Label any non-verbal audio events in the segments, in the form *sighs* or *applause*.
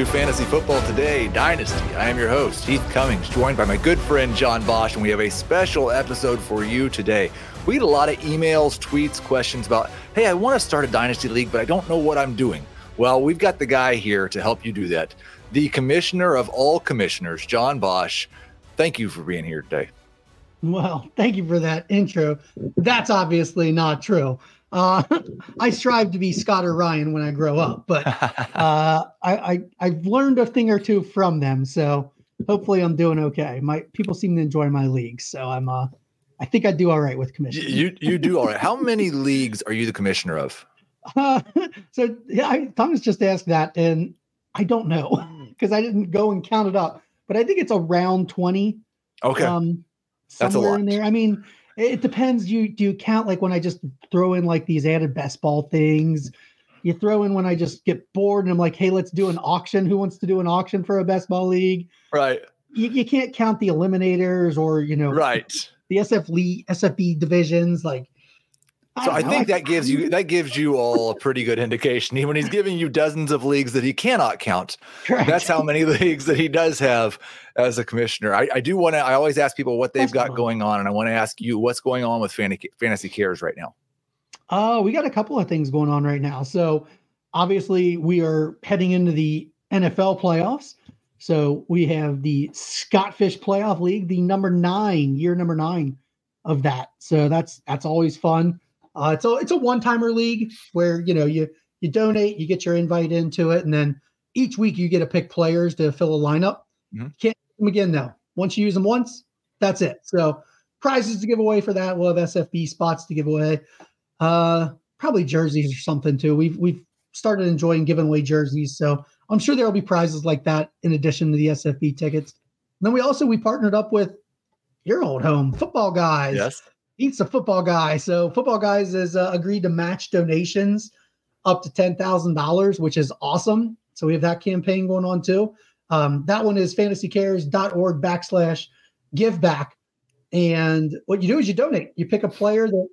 To Fantasy Football Today Dynasty. I am your host, Heath Cummings, joined by my good friend John Bosch, and we have a special episode for you today. We get a lot of emails, tweets, questions about, hey, I want to start a Dynasty League, but I don't know what I'm doing. Well, we've got the guy here to help you do that. The commissioner of all commissioners, John Bosch. Thank you for being here today. Well, thank you for that intro. That's obviously not true. Uh, *laughs* I strive to be Scott or Ryan when I grow up, but *laughs* uh, I, I have learned a thing or two from them. So hopefully I'm doing okay. My people seem to enjoy my league, so I'm uh I think I do all right with commission. You you do all right. How *laughs* many leagues are you the commissioner of? Uh, so yeah, I, Thomas just asked that, and I don't know because I didn't go and count it up, but I think it's around twenty. Okay, um, that's a lot. in there. I mean it depends. You do you count like when I just throw in like these added best ball things? You throw in when I just get bored and I'm like, hey, let's do an auction. Who wants to do an auction for a best ball league? Right. You, you can't count the eliminators or you know, right. The SF league, SFB divisions, like so I, think that gives you that gives you all a pretty good indication. When he's giving you dozens of leagues that he cannot count, Correct. that's how many *laughs* leagues that he does have as a commissioner. I, I do want to. I always ask people what they've that's got cool. going on, and I want to ask you what's going on with Fantasy, Fantasy Cares right now. Oh, uh, we got a couple of things going on right now. So obviously, we are heading into the NFL playoffs. So we have the Scottfish Playoff League, the number nine year number nine of that. So that's that's always fun. Uh, it's a it's a one timer league where you know you you donate, you get your invite into it, and then each week you get to pick players to fill a lineup. Mm-hmm. Can't them again now. Once you use them once, that's it. So prizes to give away for that. We'll have SFB spots to give away. Uh, probably jerseys or something too. We've we've started enjoying giving away jerseys, so I'm sure there'll be prizes like that in addition to the SFB tickets. And then we also we partnered up with your old home football guys. Yes he's a football guy. So football guys has uh, agreed to match donations up to ten thousand dollars, which is awesome. So we have that campaign going on too. Um, that one is fantasycares.org backslash give back. And what you do is you donate. You pick a player that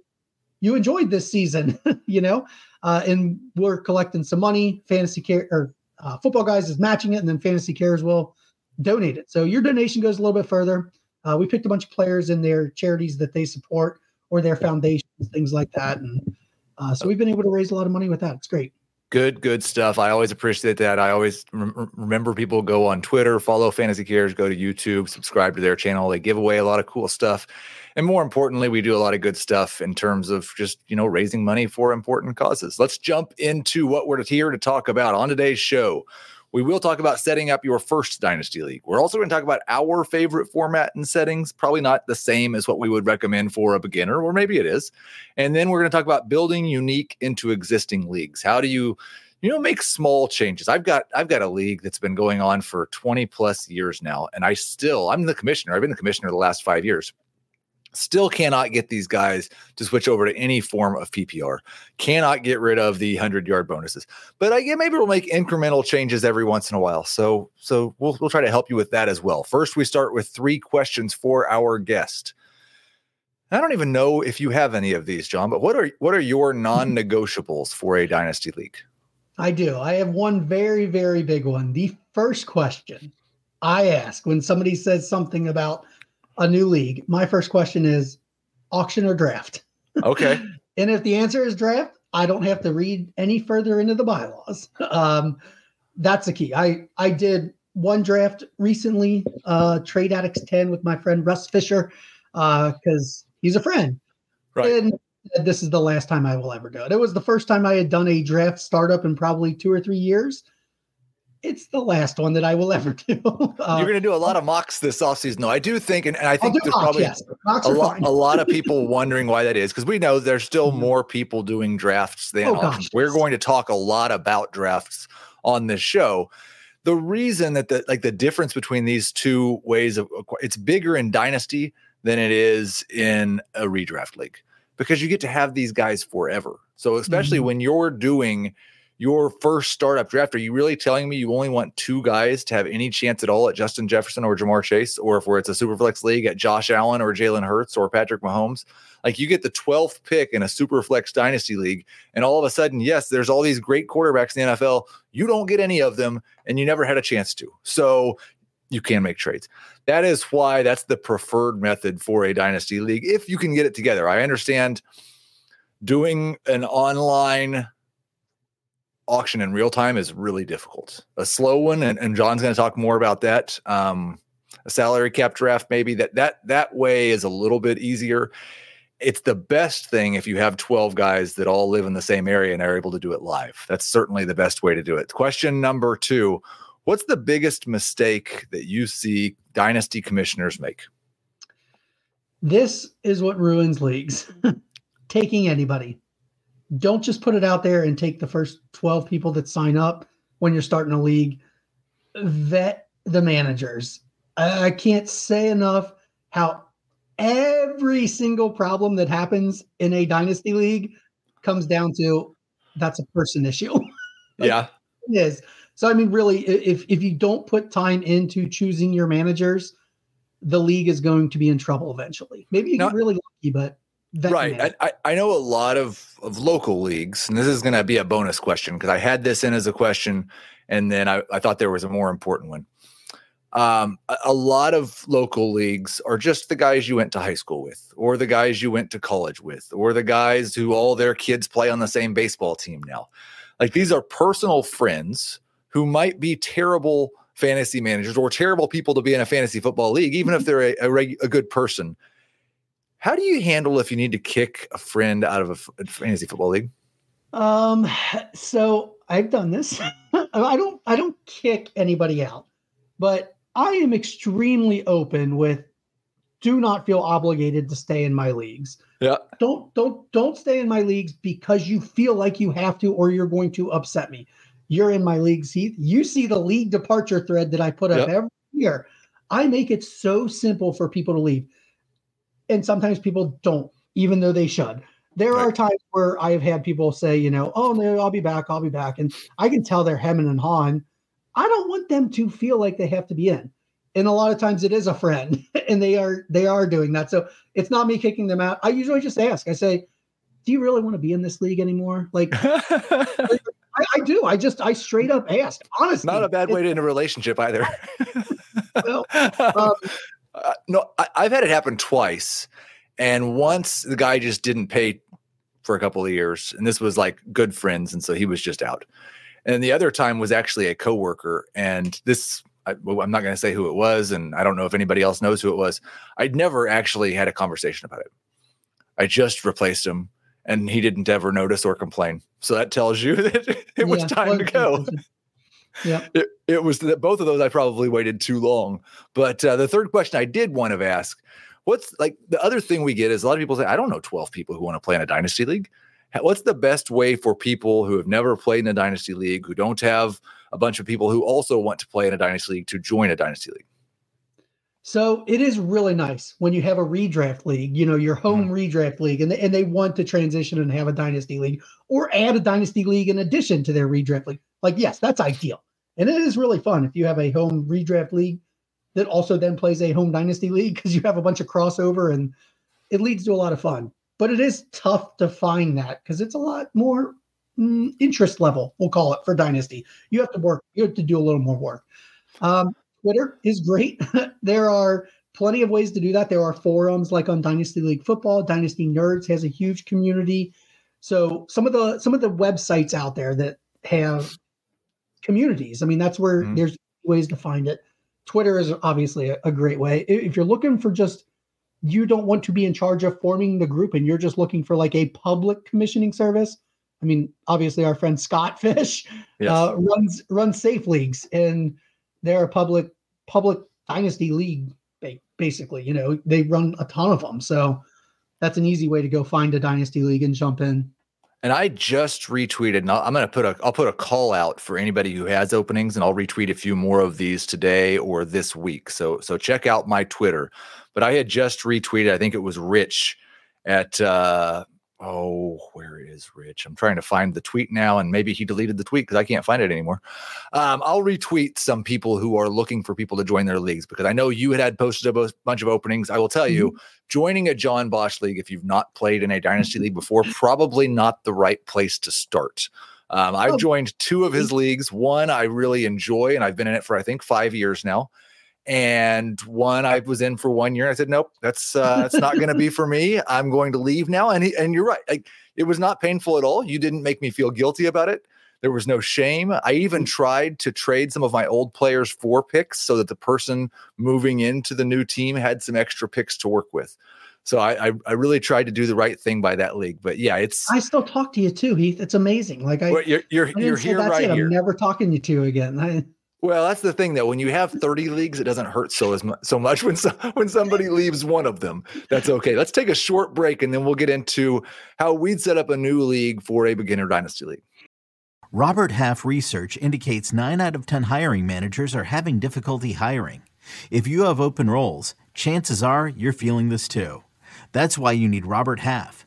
you enjoyed this season, *laughs* you know, uh, and we're collecting some money. Fantasy care or uh, football guys is matching it, and then fantasy cares will donate it. So your donation goes a little bit further. Uh, we picked a bunch of players in their charities that they support or their foundations, things like that. And uh, so we've been able to raise a lot of money with that. It's great. Good, good stuff. I always appreciate that. I always rem- remember people go on Twitter, follow Fantasy Cares, go to YouTube, subscribe to their channel. They give away a lot of cool stuff. And more importantly, we do a lot of good stuff in terms of just, you know, raising money for important causes. Let's jump into what we're here to talk about on today's show. We will talk about setting up your first Dynasty League. We're also going to talk about our favorite format and settings, probably not the same as what we would recommend for a beginner, or maybe it is. And then we're going to talk about building unique into existing leagues. How do you you know make small changes i've got i've got a league that's been going on for 20 plus years now and i still i'm the commissioner i've been the commissioner the last five years Still cannot get these guys to switch over to any form of PPR. Cannot get rid of the hundred yard bonuses. But I get maybe we'll make incremental changes every once in a while. So so we'll we'll try to help you with that as well. First, we start with three questions for our guest. I don't even know if you have any of these, John. But what are what are your non-negotiables for a dynasty league? I do. I have one very very big one. The first question I ask when somebody says something about a new league, my first question is auction or draft? Okay. *laughs* and if the answer is draft, I don't have to read any further into the bylaws. Um, that's the key. I I did one draft recently, uh, Trade Addicts 10 with my friend Russ Fisher, because uh, he's a friend. Right. And this is the last time I will ever do it. It was the first time I had done a draft startup in probably two or three years. It's the last one that I will ever do. *laughs* Uh, You're going to do a lot of mocks this offseason, though. I do think, and, and I think there's mocks, probably yes. a, lot, a lot of *laughs* people wondering why that is because we know there's still mm-hmm. more people doing drafts than oh, gosh, We're going to talk a lot about drafts on this show the reason that the like the difference between these two ways of it's bigger in dynasty than it is in a redraft league because you get to have these guys forever. So especially mm-hmm. when you're doing your first startup draft, are you really telling me you only want two guys to have any chance at all at Justin Jefferson or Ja'Marr Chase, or if we're it's a superflex league at Josh Allen or Jalen Hurts or Patrick Mahomes? Like you get the 12th pick in a super flex dynasty league, and all of a sudden, yes, there's all these great quarterbacks in the NFL. You don't get any of them, and you never had a chance to. So you can make trades. That is why that's the preferred method for a dynasty league if you can get it together. I understand doing an online auction in real time is really difficult. A slow one, and, and John's going to talk more about that. Um, a salary cap draft, maybe that that that way is a little bit easier it's the best thing if you have 12 guys that all live in the same area and are able to do it live. That's certainly the best way to do it. Question number two What's the biggest mistake that you see dynasty commissioners make? This is what ruins leagues *laughs* taking anybody. Don't just put it out there and take the first 12 people that sign up when you're starting a league. Vet the managers. I can't say enough how every single problem that happens in a dynasty league comes down to that's a person issue. *laughs* like, yeah. It is. So I mean, really, if if you don't put time into choosing your managers, the league is going to be in trouble eventually. Maybe you now, get really lucky, but right. I, I know a lot of of local leagues, and this is going to be a bonus question because I had this in as a question, and then I, I thought there was a more important one um, a, a, lot of local leagues are just the guys you went to high school with, or the guys you went to college with, or the guys who all their kids play on the same baseball team now. Like these are personal friends who might be terrible fantasy managers or terrible people to be in a fantasy football league, even if they're a, a, reg, a good person. How do you handle if you need to kick a friend out of a, a fantasy football league? Um, so I've done this. *laughs* I don't I don't kick anybody out, but I am extremely open with do not feel obligated to stay in my leagues. Yeah. Don't don't don't stay in my leagues because you feel like you have to or you're going to upset me. You're in my leagues, seat. You see the league departure thread that I put up yep. every year. I make it so simple for people to leave. And sometimes people don't, even though they should. There right. are times where I have had people say, you know, oh no, I'll be back, I'll be back. And I can tell they're hemming and hawing I don't want them to feel like they have to be in. And a lot of times it is a friend *laughs* and they are they are doing that. So it's not me kicking them out. I usually just ask. I say, "Do you really want to be in this league anymore?" Like *laughs* I, I, do. I just I straight up ask. Honestly, not a bad way to end a relationship either. *laughs* well, um, uh, no, I, I've had it happen twice, and once the guy just didn't pay for a couple of years, and this was like good friends, and so he was just out. And the other time was actually a coworker. And this, I, am not going to say who it was. And I don't know if anybody else knows who it was. I'd never actually had a conversation about it. I just replaced him and he didn't ever notice or complain. So that tells you *laughs* that it yeah, was time to go. *laughs* Yeah. It, it, was that both of those I probably waited too long. But uh, the third question I did want to ask what's like the other thing we get is a lot of people say, I don't know 12 people who want to play in a dynasty league what's the best way for people who have never played in a dynasty league, who don't have a bunch of people who also want to play in a dynasty league to join a dynasty league? So it is really nice when you have a redraft league, you know, your home mm-hmm. redraft league, and they, and they want to transition and have a dynasty league or add a dynasty league in addition to their redraft league. Like, yes, that's ideal. And it is really fun if you have a home redraft league that also then plays a home dynasty league because you have a bunch of crossover and it leads to a lot of fun. But it is tough to find that because it's a lot more mm, interest level we'll call it for dynasty. You have to work you have to do a little more work. Um, twitter is great. *laughs* There are plenty of ways to do that. There are forums like on dynasty league football dynasty nerds has a huge community. So some of the some of the websites out there that have communities i mean that's where mm-hmm. there's ways to find it. Twitter is obviously a, a great way. If you're looking for just you don't want to be in charge of forming the group and you're just looking for like a public commissioning service. I mean, obviously our friend Scott *laughs* Fish yes. uh, runs runs safe leagues and they're a public public dynasty league basically. You know, they run a ton of them. So that's an easy way to go find a dynasty league and jump in. And I just retweeted. And I'm going to put a I'll put a call out for anybody who has openings, and I'll retweet a few more of these today or this week. So so check out my Twitter. But I had just retweeted. I think it was Rich at uh, oh, where is Rich? I'm trying to find the tweet now, and maybe he deleted the tweet because I can't find it anymore. Um, I'll retweet some people who are looking for people to join their leagues because I know you had, had posted a bunch of openings. I will tell you, mm-hmm. joining a John Bosch league, if you've not played in a dynasty league before, *laughs* probably not the right place to start. Um, I've oh. joined two of his leagues. One I really enjoy, and I've been in it for I think five years now and one I was in for one year. I said, nope, that's uh, that's not going to be for me. *laughs* I'm going to leave now. And he, and you're right. Like, it was not painful at all. You didn't make me feel guilty about it. There was no shame. I even mm. tried to trade some of my old players for picks so that the person moving into the new team had some extra picks to work with. So I, I, I really tried to do the right thing by that league. But yeah, it's I still talk to you too, Heath. It's amazing. Like I, you're you're, you're here right it. here. I'm never talking to you again. I, well, that's the thing though. When you have 30 leagues, it doesn't hurt so as much, so much when so, *laughs* when somebody leaves one of them. That's okay. Let's take a short break and then we'll get into how we'd set up a new league for a beginner dynasty league. Robert Half research indicates 9 out of 10 hiring managers are having difficulty hiring. If you have open roles, chances are you're feeling this too. That's why you need Robert Half.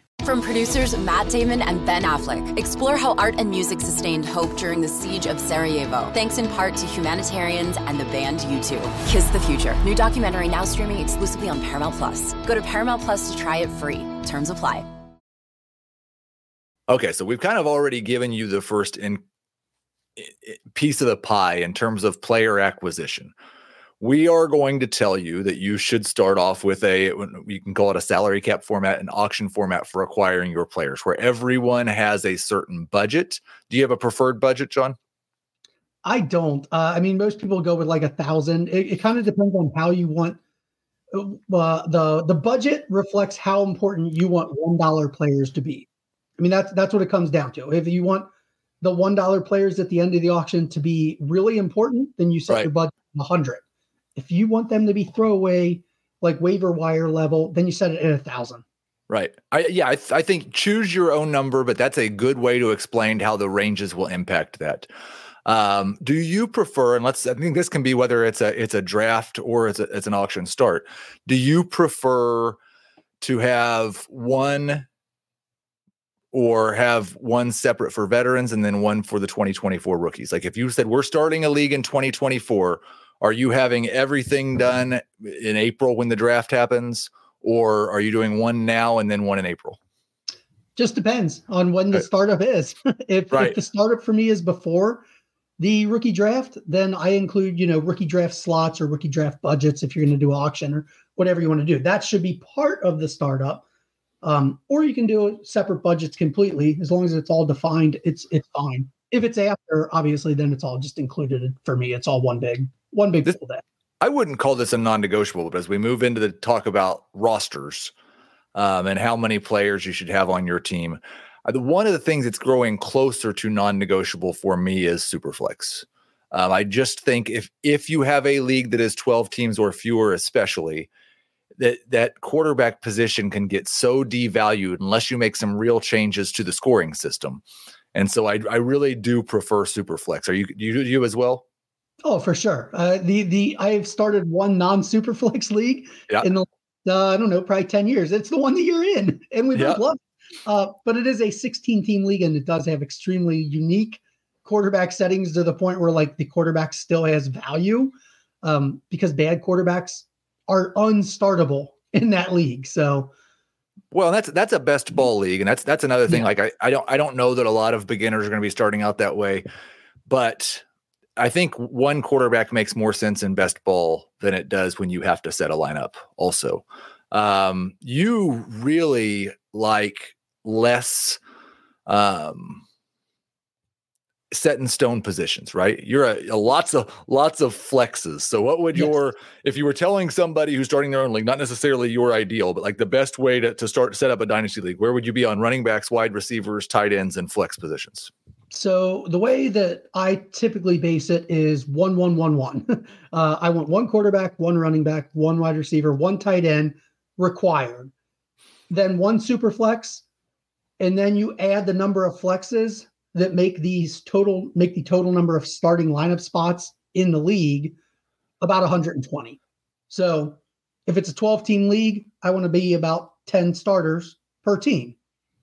From producers Matt Damon and Ben Affleck, explore how art and music sustained hope during the siege of Sarajevo, thanks in part to humanitarians and the band U2. Kiss the Future, new documentary now streaming exclusively on Paramount Plus. Go to Paramount Plus to try it free. Terms apply. Okay, so we've kind of already given you the first in, piece of the pie in terms of player acquisition we are going to tell you that you should start off with a you can call it a salary cap format an auction format for acquiring your players where everyone has a certain budget. Do you have a preferred budget john? I don't. Uh, i mean most people go with like a thousand. It, it kind of depends on how you want uh, uh, the the budget reflects how important you want one dollar players to be. I mean that's that's what it comes down to. If you want the one dollar players at the end of the auction to be really important then you set right. your budget 100 if you want them to be throwaway, like waiver wire level, then you set it at a thousand. Right. I yeah, I, th- I think choose your own number, but that's a good way to explain how the ranges will impact that. Um, do you prefer, and let's I think this can be whether it's a it's a draft or it's a, it's an auction start. Do you prefer to have one or have one separate for veterans and then one for the 2024 rookies? Like if you said we're starting a league in 2024, are you having everything done in April when the draft happens, or are you doing one now and then one in April? Just depends on when the right. startup is. *laughs* if, right. if the startup for me is before the rookie draft, then I include, you know, rookie draft slots or rookie draft budgets if you're going to do auction or whatever you want to do. That should be part of the startup. Um, or you can do separate budgets completely as long as it's all defined. It's it's fine. If it's after, obviously, then it's all just included. For me, it's all one big one big this, full day. I wouldn't call this a non-negotiable, but as we move into the talk about rosters um, and how many players you should have on your team, uh, one of the things that's growing closer to non-negotiable for me is Superflex. Um, I just think if if you have a league that is 12 teams or fewer, especially, that that quarterback position can get so devalued unless you make some real changes to the scoring system. And so I, I really do prefer Superflex. Are you you you as well? Oh, for sure. Uh, the the I've started one non superflex *laughs* league yeah. in the uh, I don't know probably ten years. It's the one that you're in, *laughs* and we both love. It. Uh, but it is a 16 team league, and it does have extremely unique quarterback settings to the point where like the quarterback still has value um, because bad quarterbacks are unstartable *laughs* in that league. So Well, that's that's a best ball league, and that's that's another thing. Yeah. Like I, I don't I don't know that a lot of beginners are going to be starting out that way, but I think one quarterback makes more sense in best ball than it does when you have to set a lineup. Also, um, you really like less um, set in stone positions, right? You're a, a, lots of lots of flexes. So what would yes. your if you were telling somebody who's starting their own league, not necessarily your ideal, but like the best way to, to start set up a dynasty league, where would you be on running backs, wide receivers, tight ends, and flex positions? So the way that I typically base it is one one one one. *laughs* Uh, I want one quarterback, one running back, one wide receiver, one tight end required. Then one super flex, and then you add the number of flexes that make these total make the total number of starting lineup spots in the league about 120. So if it's a 12 team league, I want to be about 10 starters per team.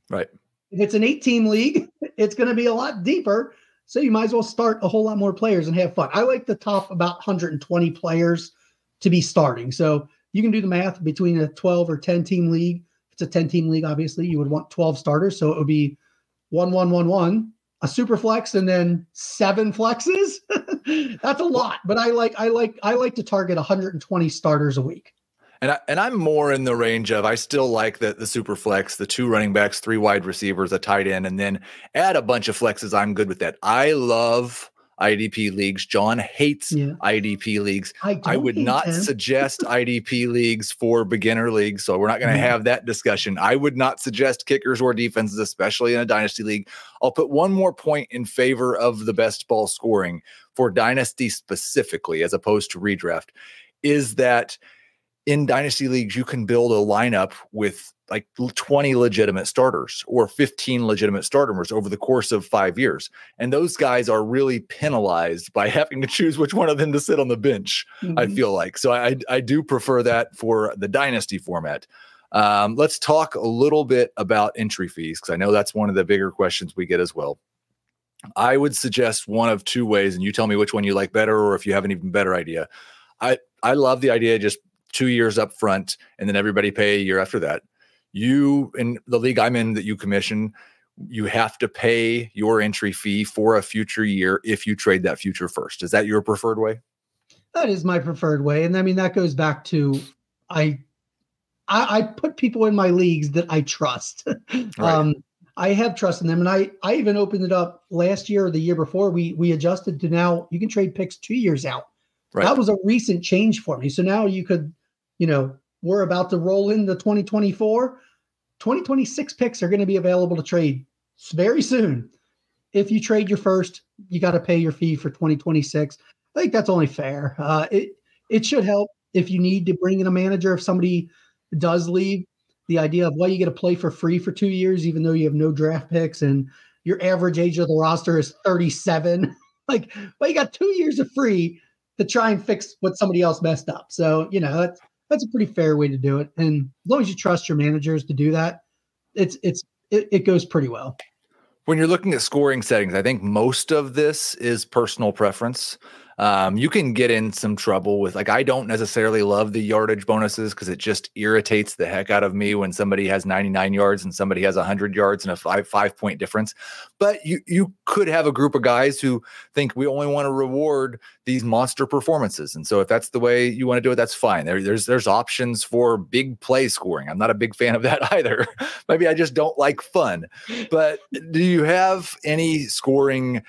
Right. If it's an eight team league, it's going to be a lot deeper. So you might as well start a whole lot more players and have fun. I like the top about 120 players to be starting. So you can do the math between a 12 or 10 team league. If it's a 10 team league, obviously you would want 12 starters. So it would be one, one, one, one, a super flex and then seven flexes. *laughs* That's a lot, but I like I like I like to target 120 starters a week. And I, and I'm more in the range of I still like the the super flex, the two running backs, three wide receivers, a tight end, and then add a bunch of flexes. I'm good with that. I love IDP leagues. John hates yeah. IDP leagues. I, I would not them. suggest *laughs* IDP leagues for beginner leagues. So we're not going to have that discussion. I would not suggest kickers or defenses, especially in a dynasty league. I'll put one more point in favor of the best ball scoring for dynasty specifically, as opposed to redraft, is that in dynasty leagues, you can build a lineup with like 20 legitimate starters or 15 legitimate starters over the course of five years. And those guys are really penalized by *laughs* having to choose which one of them to sit on the bench, mm-hmm. I feel like. So I, I do prefer that for the dynasty format. Um, let's talk a little bit about entry fees because I know that's one of the bigger questions we get as well. I would suggest one of two ways, and you tell me which one you like better, or if you have an even better idea. I I love the idea just two years up front, and then everybody pay a year after that. You in the league I'm in that you commission, you have to pay your entry fee for a future year if you trade that future first. Is that your preferred way? That is my preferred way, and I mean that goes back to I I, I put people in my leagues that I trust. *laughs* right. um, I have trust in them, and I I even opened it up last year or the year before. We we adjusted to now you can trade picks two years out. Right. That was a recent change for me. So now you could you know, we're about to roll into 2024. 2026 picks are going to be available to trade very soon. If you trade your first, you got to pay your fee for 2026. I think that's only fair. Uh, it it should help if you need to bring in a manager if somebody does leave. The idea of well, you get to play for free for two years, even though you have no draft picks and your average age of the roster is 37. *laughs* like, well, you got two years of free to try and fix what somebody else messed up. So, you know, that's that's a pretty fair way to do it. And as long as you trust your managers to do that, it's it's it, it goes pretty well. When you're looking at scoring settings, I think most of this is personal preference um, you can get in some trouble with like I don't necessarily love the yardage bonuses because it just irritates the heck out of me when somebody has 99 yards and somebody has 100 yards and a five five point difference. But you you could have a group of guys who think we only want to reward these monster performances, and so if that's the way you want to do it, that's fine. There, there's there's options for big play scoring. I'm not a big fan of that *laughs* either. Maybe I just don't like fun. But do you have any scoring?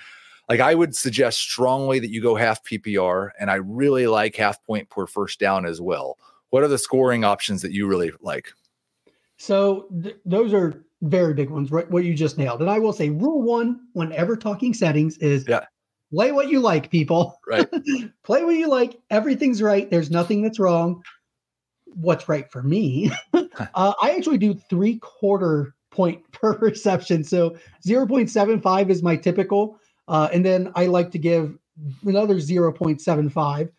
Like I would suggest strongly that you go half PPR, and I really like half point per first down as well. What are the scoring options that you really like? So th- those are very big ones, right? What you just nailed. And I will say, rule one, whenever talking settings, is yeah. play what you like, people. Right. *laughs* play what you like. Everything's right. There's nothing that's wrong. What's right for me? *laughs* uh, I actually do three quarter point *laughs* per reception. So 0.75 is my typical. Uh, and then I like to give another 0.75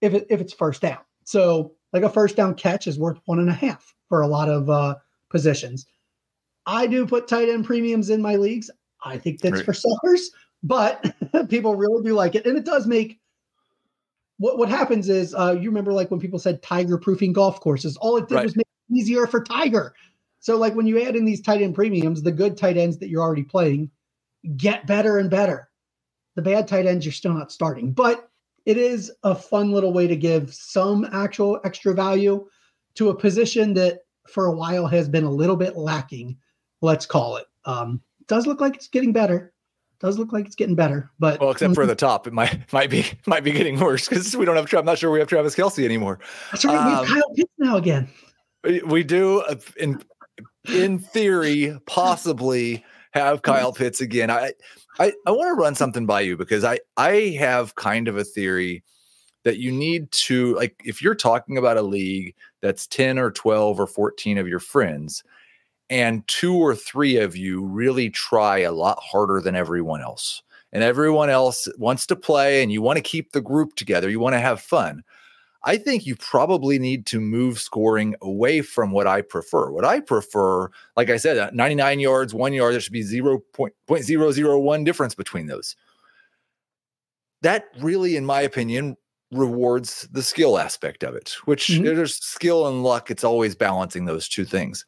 if it, if it's first down. So like a first down catch is worth one and a half for a lot of uh, positions. I do put tight end premiums in my leagues. I think that's right. for sellers, but *laughs* people really do like it, and it does make. What what happens is uh, you remember like when people said tiger proofing golf courses. All it did right. was make it easier for Tiger. So, like when you add in these tight end premiums, the good tight ends that you're already playing get better and better. The bad tight ends you're still not starting, but it is a fun little way to give some actual extra value to a position that for a while has been a little bit lacking. Let's call it. Um, does look like it's getting better. Does look like it's getting better, but well, except for *laughs* the top, it might might be might be getting worse because we don't have. I'm not sure we have Travis Kelce anymore. That's right. Um, we have um, Kyle Pitts now again. We do uh, in in theory possibly have mm-hmm. Kyle Pitts again. I I, I want to run something by you because I I have kind of a theory that you need to like if you're talking about a league that's 10 or 12 or 14 of your friends and two or three of you really try a lot harder than everyone else and everyone else wants to play and you want to keep the group together you want to have fun i think you probably need to move scoring away from what i prefer what i prefer like i said 99 yards one yard there should be 0.001 difference between those that really in my opinion rewards the skill aspect of it, which mm-hmm. there's skill and luck. It's always balancing those two things.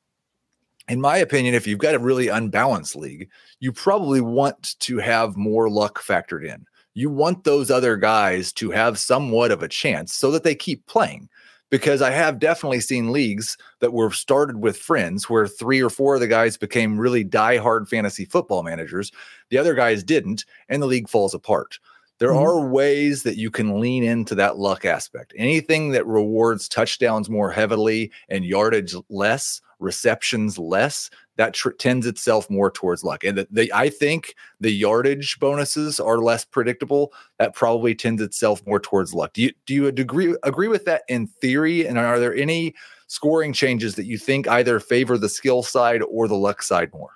In my opinion, if you've got a really unbalanced league, you probably want to have more luck factored in. You want those other guys to have somewhat of a chance so that they keep playing. Because I have definitely seen leagues that were started with friends where three or four of the guys became really die-hard fantasy football managers. The other guys didn't, and the league falls apart. There mm-hmm. are ways that you can lean into that luck aspect. Anything that rewards touchdowns more heavily and yardage less, receptions less, that tr- tends itself more towards luck. And the, the, I think the yardage bonuses are less predictable. That probably tends itself more towards luck. Do you do you agree agree with that in theory? And are there any scoring changes that you think either favor the skill side or the luck side more?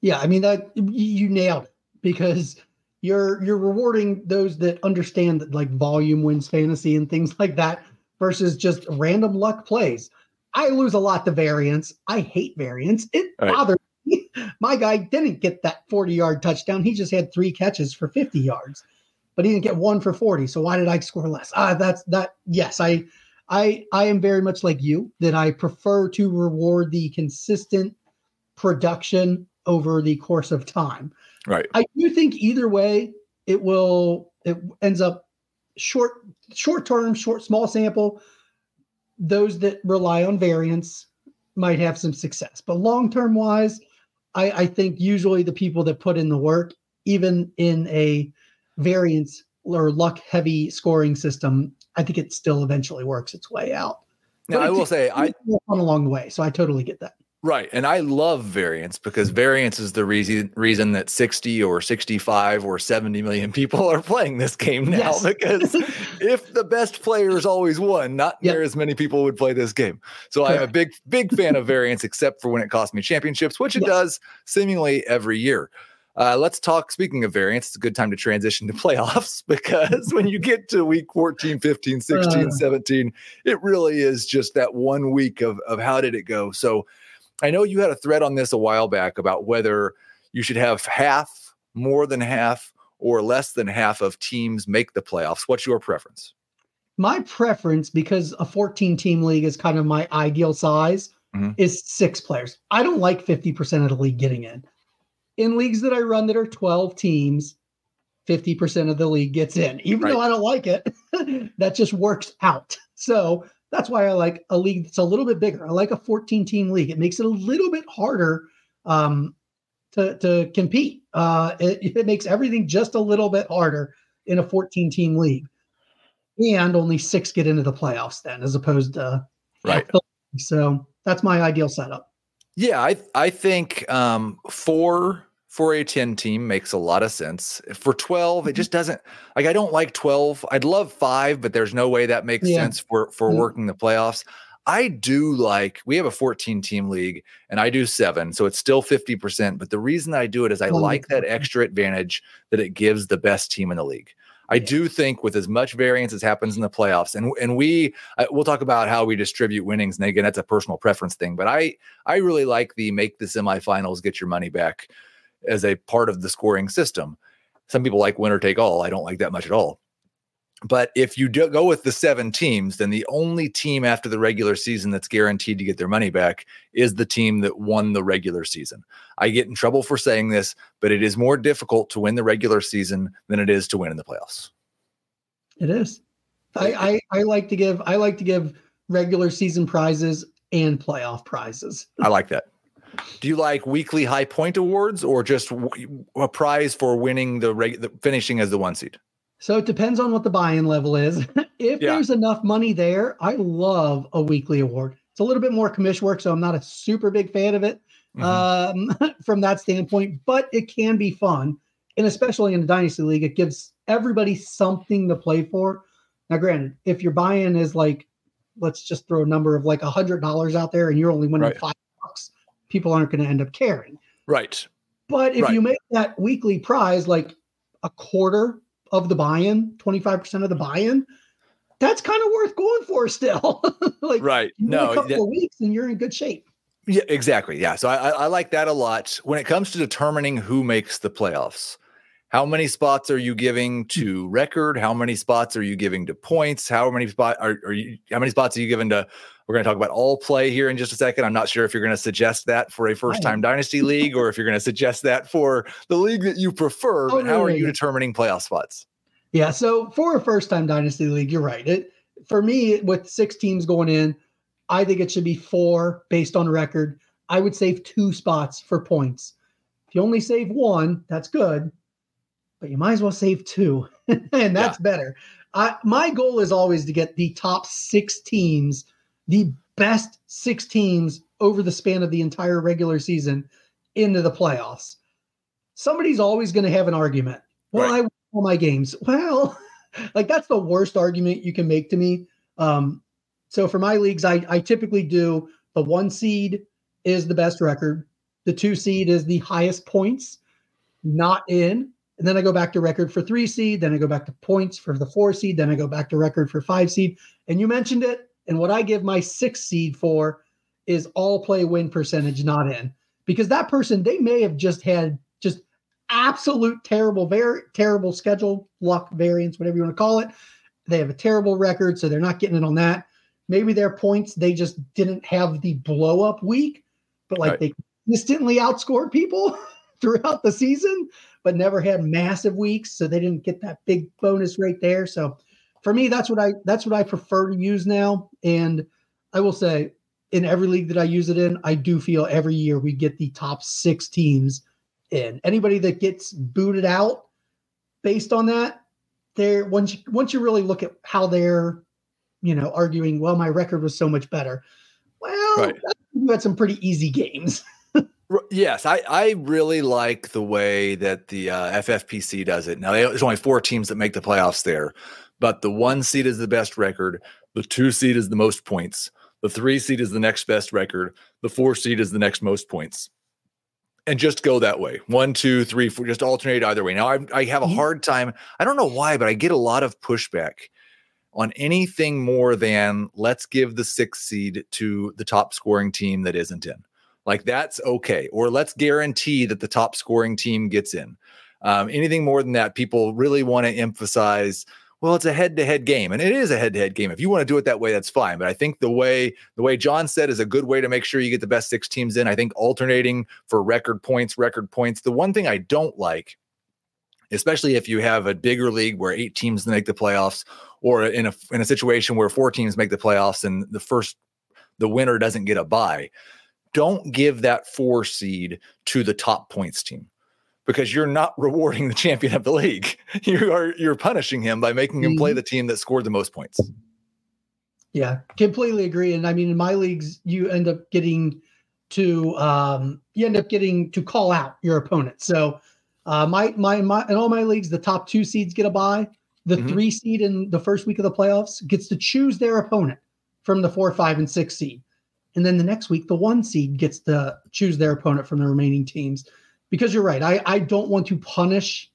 Yeah, I mean that you nailed it because you're you're rewarding those that understand that like volume wins fantasy and things like that versus just random luck plays. I lose a lot to variance. I hate variance. It bothers me. *laughs* My guy didn't get that 40 yard touchdown. He just had three catches for 50 yards, but he didn't get one for 40. So why did I score less? Ah, that's that. Yes, I, I, I am very much like you that I prefer to reward the consistent production over the course of time. Right. I do think either way, it will it ends up short short term, short small sample. Those that rely on variance might have some success, but long term wise, I, I think usually the people that put in the work, even in a variance or luck heavy scoring system, I think it still eventually works its way out. Now, I will say I along the way, so I totally get that. Right. And I love variance because variance is the reason reason that 60 or 65 or 70 million *laughs* people are playing this game now. Yes. *laughs* Because *laughs* if the best players always won, not yep. near as many people would play this game. So Correct. I'm a big, big fan of variance, except for when it costs me championships, which it yes. does seemingly every year. Uh, let's talk. Speaking of variance, it's a good time to transition to playoffs because when you get to week 14, 15, 16, uh, 17, it really is just that one week of, of how did it go. So, I know you had a thread on this a while back about whether you should have half, more than half, or less than half of teams make the playoffs. What's your preference? My preference, because a 14 team league is kind of my ideal size, mm-hmm. is six players. I don't like 50% of the league getting in. In leagues that I run that are 12 teams, 50% of the league gets in. Even right. though I don't like it, *laughs* that just works out. So that's why I like a league that's a little bit bigger. I like a 14 team league. It makes it a little bit harder um, to, to compete. Uh, it, it makes everything just a little bit harder in a 14 team league. And only six get into the playoffs then, as opposed to right. So that's my ideal setup. Yeah, I I think um, four for a 10 team makes a lot of sense. For 12, it mm-hmm. just doesn't like I don't like 12. I'd love 5, but there's no way that makes yeah. sense for for yeah. working the playoffs. I do like we have a 14 team league and I do 7, so it's still 50%, but the reason I do it is I like that extra advantage that it gives the best team in the league. I do think with as much variance as happens in the playoffs, and and we uh, we'll talk about how we distribute winnings, and again that's a personal preference thing, but I I really like the make the semifinals, get your money back as a part of the scoring system. Some people like winner take all. I don't like that much at all. But if you do go with the seven teams, then the only team after the regular season that's guaranteed to get their money back is the team that won the regular season. I get in trouble for saying this, but it is more difficult to win the regular season than it is to win in the playoffs. It is. I, I, I like to give I like to give regular season prizes and playoff prizes. I like that. Do you like weekly high point awards or just w- a prize for winning the, reg- the finishing as the one seed? So it depends on what the buy-in level is. *laughs* if yeah. there's enough money there, I love a weekly award. It's a little bit more commission work, so I'm not a super big fan of it mm-hmm. um, *laughs* from that standpoint, but it can be fun. And especially in the Dynasty League, it gives everybody something to play for. Now, granted, if your buy-in is like, let's just throw a number of like a hundred dollars out there and you're only winning right. five people aren't going to end up caring. Right. But if right. you make that weekly prize like a quarter of the buy-in, 25% of the buy-in, that's kind of worth going for still. *laughs* like right. No, a couple that, of weeks and you're in good shape. Yeah, exactly. Yeah. So I, I like that a lot. When it comes to determining who makes the playoffs, how many spots are you giving to record? How many spots are you giving to points? How many spot are, are you? How many spots are you giving to? We're going to talk about all play here in just a second. I'm not sure if you're going to suggest that for a first time dynasty *laughs* league or if you're going to suggest that for the league that you prefer. Oh, but how are you determining playoff spots? Yeah. So for a first time dynasty league, you're right. It for me with six teams going in, I think it should be four based on record. I would save two spots for points. If you only save one, that's good but you might as well save two, *laughs* and that's yeah. better. I, my goal is always to get the top six teams, the best six teams over the span of the entire regular season into the playoffs. Somebody's always going to have an argument. Well, right. I won all my games. *laughs* Well, *laughs* like that's the worst argument you can make to me. Um, so for my leagues, I, I typically do the one seed is the best record, the two seed is the highest points, not in, and then I go back to record for three seed. Then I go back to points for the four seed. Then I go back to record for five seed. And you mentioned it. And what I give my six seed for is all play win percentage not in. Because that person, they may have just had just absolute terrible, very terrible schedule, luck variance, whatever you want to call it. They have a terrible record, so they're not getting it on that. Maybe their points, they just didn't have the blow up week, but like right. they consistently outscored people *laughs* throughout the season but never had massive weeks, so they didn't get that big bonus right there. So for me, that's what I that's what I prefer to use now. And I will say, in every league that I use it in, I do feel every year we get the top six teams in. Anybody that gets booted out based on that, there once you, once you really look at how they're, you know, arguing, well, my record was so much better. Well, right. you had some pretty easy games. *laughs* Yes, I, I really like the way that the uh, FFPC does it. Now, there's only four teams that make the playoffs there, but the one seed is the best record, the two seed is the most points, the three seed is the next best record, the four seed is the next most points. And just go that way one, two, three, four, just alternate either way. Now, I, I have a hard time. I don't know why, but I get a lot of pushback on anything more than let's give the sixth seed to the top scoring team that isn't in. Like that's okay. Or let's guarantee that the top scoring team gets in. Um, anything more than that, people really want to emphasize. Well, it's a head-to-head game, and it is a head-to-head game. If you want to do it that way, that's fine. But I think the way the way John said is a good way to make sure you get the best six teams in. I think alternating for record points, record points. The one thing I don't like, especially if you have a bigger league where eight teams make the playoffs, or in a in a situation where four teams make the playoffs and the first the winner doesn't get a bye don't give that four seed to the top points team because you're not *laughs* rewarding the champion of the league. *laughs* You are you're punishing him by making him play mm-hmm. the team that scored the most points. Yeah, completely agree. And I mean, in my leagues, you end up getting to um, you end up getting to call out your opponent. So uh, my my my in all my leagues, the top two seeds get a bye. The mm-hmm. three seed in the first week of the playoffs gets to choose their opponent from the four, five, and six seed. And then the next week, the one seed gets to choose their opponent from the remaining teams. Because you're right, I, I don't want to punish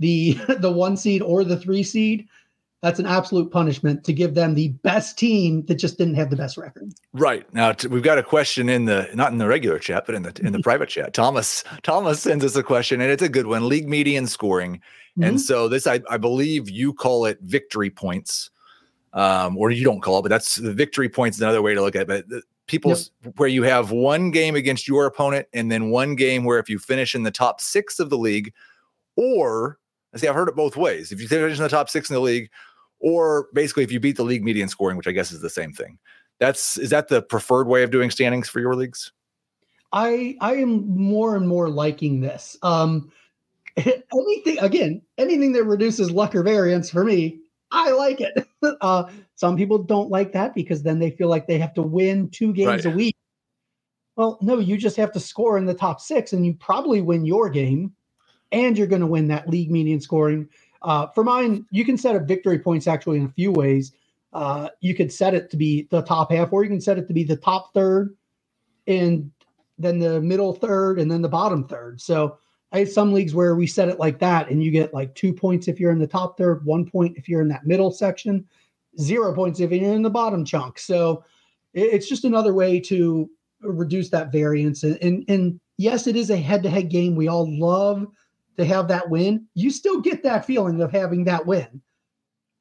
the *laughs* the one seed or the three seed. that's an absolute punishment to give them the best team that just didn't have the best record. Right now, t- we've got a question in the not in the regular chat, but in the in the private chat. Thomas Thomas sends us a question, and it's a good one. League median scoring, mm-hmm. and so this I, I believe you call it victory points, um, or you don't call it, but that's the victory points. Is another way to look at it. But people's yep. where you have one game against your opponent, and then one game where if you finish in the top six of the league, or I see I've heard it both ways. If you finish in the top six in the league or basically if you beat the league median scoring, which I guess is the same thing. That's is that the preferred way of doing standings for your leagues? I I am more and more liking this. Um *laughs* anything again, anything that reduces luck or variance for me, I like it. *laughs* *laughs* uh some people don't like that because then they feel like they have to win two games right. a week. Well, no, you just have to score in the top 6 and you probably win your game and you're going to win that league median scoring uh, for mine, you can set up victory points actually in a few ways. Uh, you could set it to be the top half, or you can set it to be the top third, and then the middle third, and then the bottom third. So I some leagues where we set it like that, and you get like two points if you're in the top third, one point if you're in that middle section, zero points if you're in the bottom chunk. So it's just another way to reduce that variance. And, and, and yes, it is a head to head game. We all love to have that win, you still get that feeling of having that win.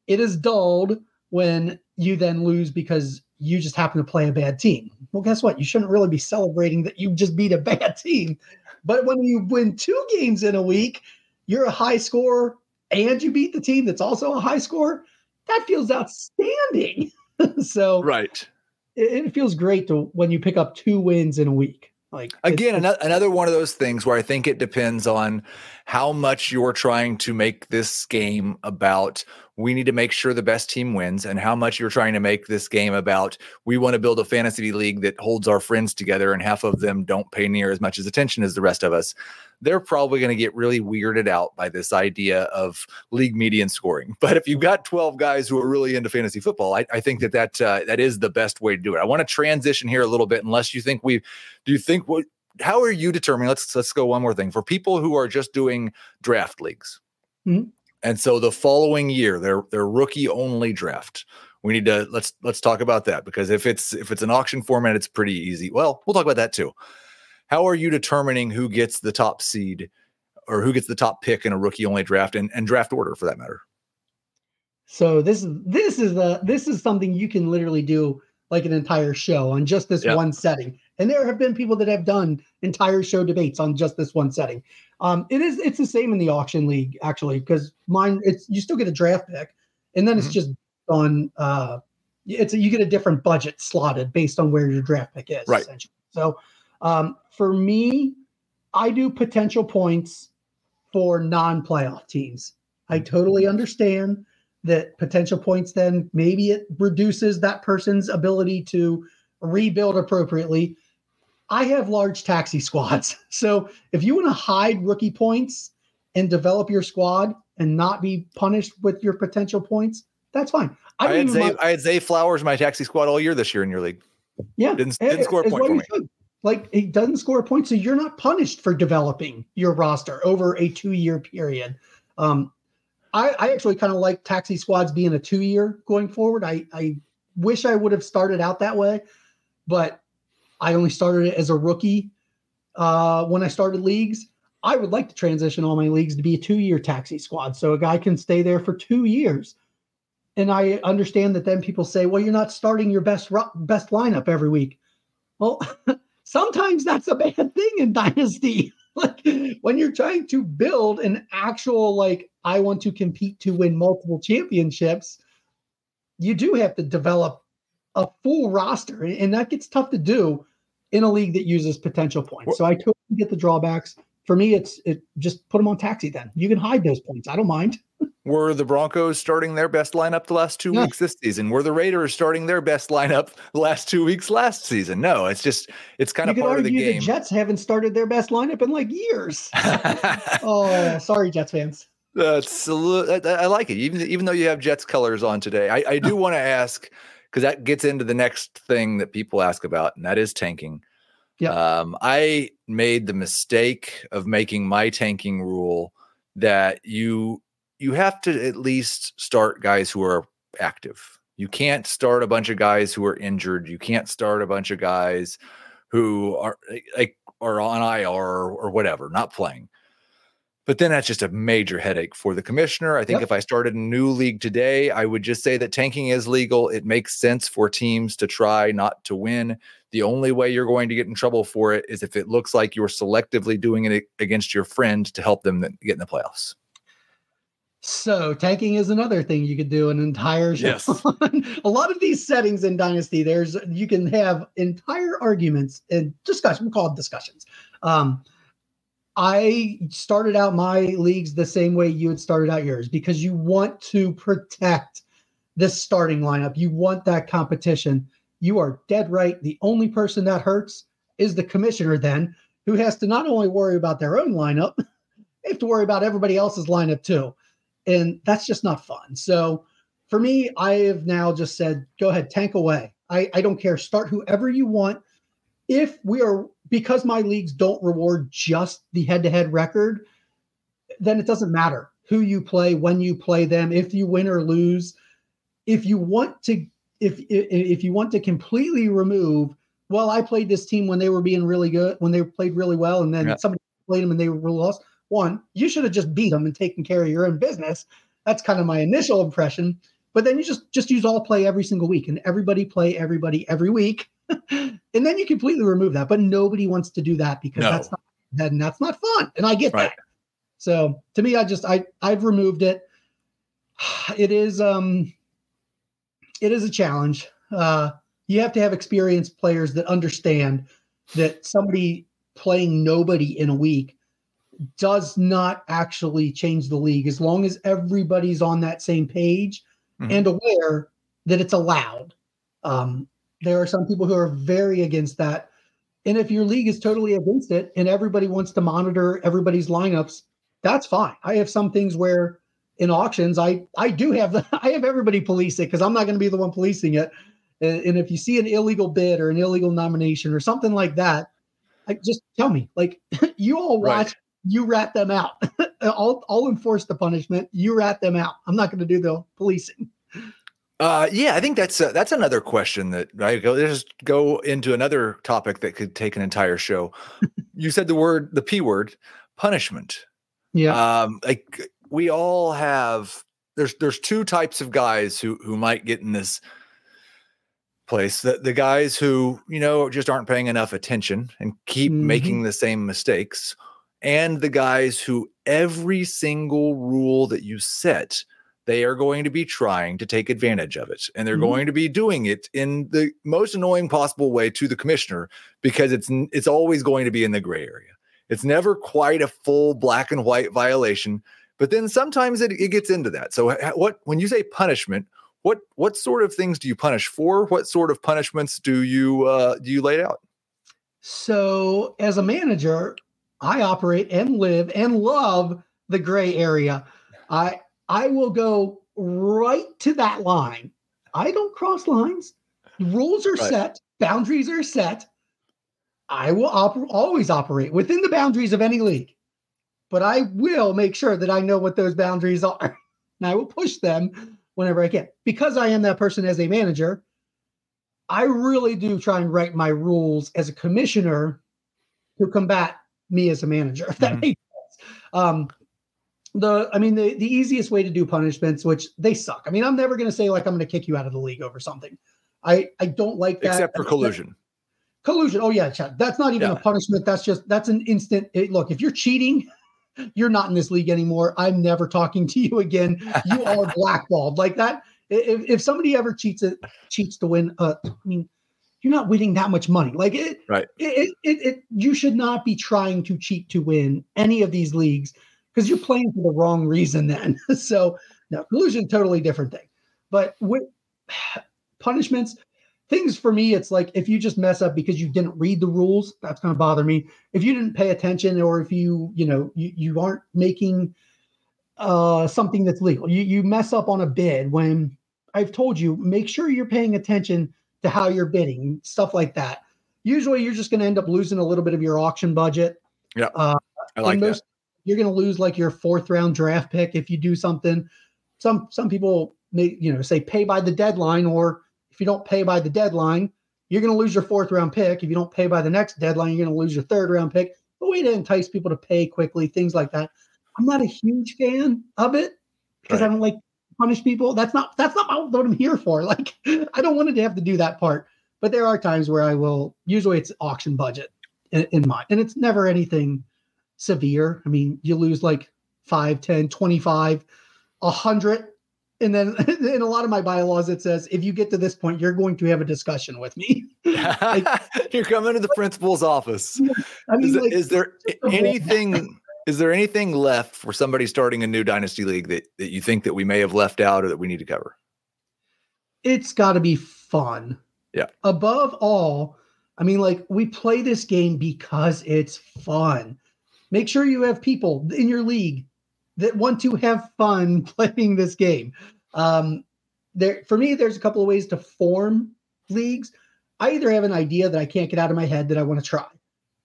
It is dulled when you then lose because you just happen to play a bad team. Well, guess what? You shouldn't really be celebrating that you just beat a *laughs* bad team. But when you win two games in a week, you're a high scorer and you beat the team that's also a high score. That feels outstanding. *laughs* so, right. It, it feels great to when you pick up two wins in a week. Like again, another, another one of those things where I think it depends on how much you're trying to make this game about we need to make sure the best team wins and how much you're trying to make this game about we want to build a fantasy league that holds our friends together and half of them don't pay near as much as attention as the rest of us they're probably going to get really weirded out by this idea of league median scoring *laughs* but if you've got 12 guys who are really into fantasy football i, I think that that uh, that is the best way to do it i want to transition here a little bit unless you think we do you think what how are you determining let's let's go one more thing for people who are just doing draft leagues mm-hmm. And so the following year, their their rookie only draft. We need to let's let's talk about that because if it's if it's an auction format, it's pretty easy. Well, we'll talk about that too. How are you determining who gets the top seed or who gets the top pick in a rookie only draft and, and draft order for that matter? So this is this is the this is something you can literally do like an entire show on just this yep. one setting. And there have been people that have done entire show debates on just this one setting. Um, it is it's the same in the auction league actually because mine it's you still get a draft pick, and then mm-hmm. it's just on uh, it's a, you get a different budget slotted based on where your draft pick is. Right. Essentially. So um, for me, I do potential points for non-playoff teams. I totally understand that potential points then maybe it reduces that person's ability to rebuild appropriately I have large taxi squads. *laughs* So if you want to hide rookie points and develop your squad and not be punished with your potential points, that's fine. I, I had, Zay, my, I had Zay Flowers, my taxi squad all year this year in your league. Yeah. Didn't, didn't score a point for me. Should. Like he doesn't score a point. So you're not punished for developing your roster over a two year period. Um, I, I actually kind of like taxi squads being a two year going forward. I, I wish I would have started out that way, but I only started it as a rookie uh, when I started leagues. I would like to transition all my leagues to be a two year taxi squad so a guy can stay there for two years. And I understand that then people say, well, you're not starting your best best lineup every week. Well, *laughs* sometimes that's a bad thing in Dynasty. *laughs* like when you're trying to build an actual, like, I want to compete to win multiple championships, you do have to develop a full roster. And that gets tough to do in a league that uses potential points. So I totally get the drawbacks. For me, it's it just put them on taxi. Then you can hide those points. I don't mind. Were the Broncos starting their best lineup the last two weeks this season? Were the Raiders starting their best lineup the last two weeks last season? No, it's just it's kind you of part of the game. The Jets haven't started their best lineup in like years. *laughs* oh, sorry, Jets fans. That's a little, I, I like it. Even even though you have Jets colors on today, I, I do *laughs* want to ask because that gets into the next thing that people ask about, and that is tanking. Yeah. Um, I made the mistake of making my tanking rule that you you have to at least start guys who are active. You can't start a bunch of guys who are injured. You can't start a bunch of guys who are like are on IR or whatever, not playing. But then that's just a major headache for the commissioner. I think yep. if I started a new league today, I would just say that tanking is legal. It makes sense for teams to try not to win. The only way you're going to get in trouble for it is if it looks like you're selectively doing it against your friend to help them get in the playoffs. So tanking is another thing you could do an entire show. Yes. *laughs* a lot of these settings in Dynasty, there's you can have entire arguments and discussion. We call it discussions. Um, I started out my leagues the same way you had started out yours because you want to protect this starting lineup. You want that competition. You are dead right. The only person that hurts is the commissioner, then, who has to not only worry about their own lineup, *laughs* they have to worry about everybody else's lineup too. And that's just not fun. So for me, I have now just said, go ahead, tank away. I, I don't care. Start whoever you want. If we are because my leagues don't reward just the head-to-head record, then it doesn't matter who you play, when you play them, if you win or lose. If you want to, if if you want to completely remove, well, I played this team when they were being really good, when they played really well, and then yeah. somebody played them and they were lost. One, you should have just beat them and taken care of your own business. That's kind of my initial impression. But then you just just use all play every single week, and everybody play everybody every week *laughs* and then you completely remove that. But nobody wants to do that because no. that's not and that's not fun. And I get right. that. So to me, I just I I've removed it. *sighs* It is um it is a challenge. Uh you have to have experienced players that understand that somebody playing nobody in a week does not actually change the league as long as everybody's on that same page mm-hmm. and aware that it's allowed. Um, there are some people who are very against that. And if your league is totally against it and everybody wants to monitor everybody's lineups, that's fine. I have some things where in auctions, I I do have the *laughs* I have everybody police it because I'm not going to be the one policing it. And, if you see an illegal bid or an illegal nomination or something like that, like just tell me. Like *laughs* you all watch, right. You rat them out. *laughs* I'll I'll enforce the punishment. You rat them out. I'm not going to do the policing. Uh, yeah, I think that's uh, that's another question that I go just go into another topic that could take an entire show. *laughs* you said the word, the p word, punishment. Yeah. Um, like we all have. There's there's two types of guys who who might get in this place. The the guys who you know just aren't paying enough attention and keep mm-hmm. making the same mistakes, and the guys who every single rule that you set they are going to be trying to take advantage of it and they're mm-hmm. going to be doing it in the most annoying possible way to the commissioner because it's it's always going to be in the gray area. It's never quite a full black and white violation but then sometimes it, it gets into that. So what when you say punishment what what sort of things do you punish for? What sort of punishments do you uh do you lay out? So as a manager i operate and live and love the gray area i I will go right to that line. I don't cross lines. Rules are right. set, boundaries are set. I will op- always operate within the boundaries of any league, but I will make sure that I know what those boundaries are. *laughs* and I will push them whenever I can. Because I am that person as a manager, I really do try and write my rules as a commissioner to combat me as a manager, *laughs* if that mm-hmm. makes sense. Um, the I mean the the easiest way to do punishments, which they suck. I mean, I'm never going to say like I'm going to kick you out of the league over something. I I don't like that. Except for collusion. Collusion. Oh yeah, Chad. That's not even yeah. a punishment. That's just that's an instant. It, look, if you're cheating, *laughs* you're not in this league anymore. I'm never talking to you again. You *laughs* are blackballed. Like that. If, if somebody ever cheats it cheats to win, uh, I mean, you're not winning that much money. Like it, right? It, it, it, you should not be trying to cheat to win any of these leagues because you're playing for the wrong reason then. *laughs* so no, collusion, totally different thing. But with *sighs* punishments, things for me, it's like if you just mess up because you didn't read the rules, that's going to bother me. If you didn't pay attention, or if you, you know, you, you aren't making uh, something that's legal, you you mess up on a bid when I've told you, make sure you're paying attention to how you're bidding, stuff like that. Usually, you're just going to end up losing a little bit of your auction budget. Yeah, uh, I like most, that you're going to lose like your fourth round draft pick if you do something. Some some people may you know say pay by the deadline, or if you don't pay by the deadline, you're going to lose your fourth round pick. If you don't pay by the next deadline, you're going to lose your third round pick. A way to entice people to pay quickly, things like that. I'm not a huge fan of it because right. I don't like punish people. That's not that's not what I'm here for. *laughs* Like I don't want to have to do that part. But there are times where I will. Usually, it's auction budget in, in mind, and it's never anything severe. I mean, you lose like 5, 10, 25, 100. And then *laughs* in a lot of my bylaws, it says, if you get to this point, you're going to have a discussion with me. *laughs* like, you're coming to the principal's office. *laughs* I mean, is, like, is there anything? Is there anything left for somebody starting a new dynasty league that, that you think that we may have left out or that we need to cover? It's got to be fun. Yeah. Above all, I mean, like we play this game because it's fun. Make sure you have people in your league that want to have fun *laughs* playing this game. Um, there, for me, there's a couple of ways to form leagues. I either have an idea that I can't get out of my head that I want to try.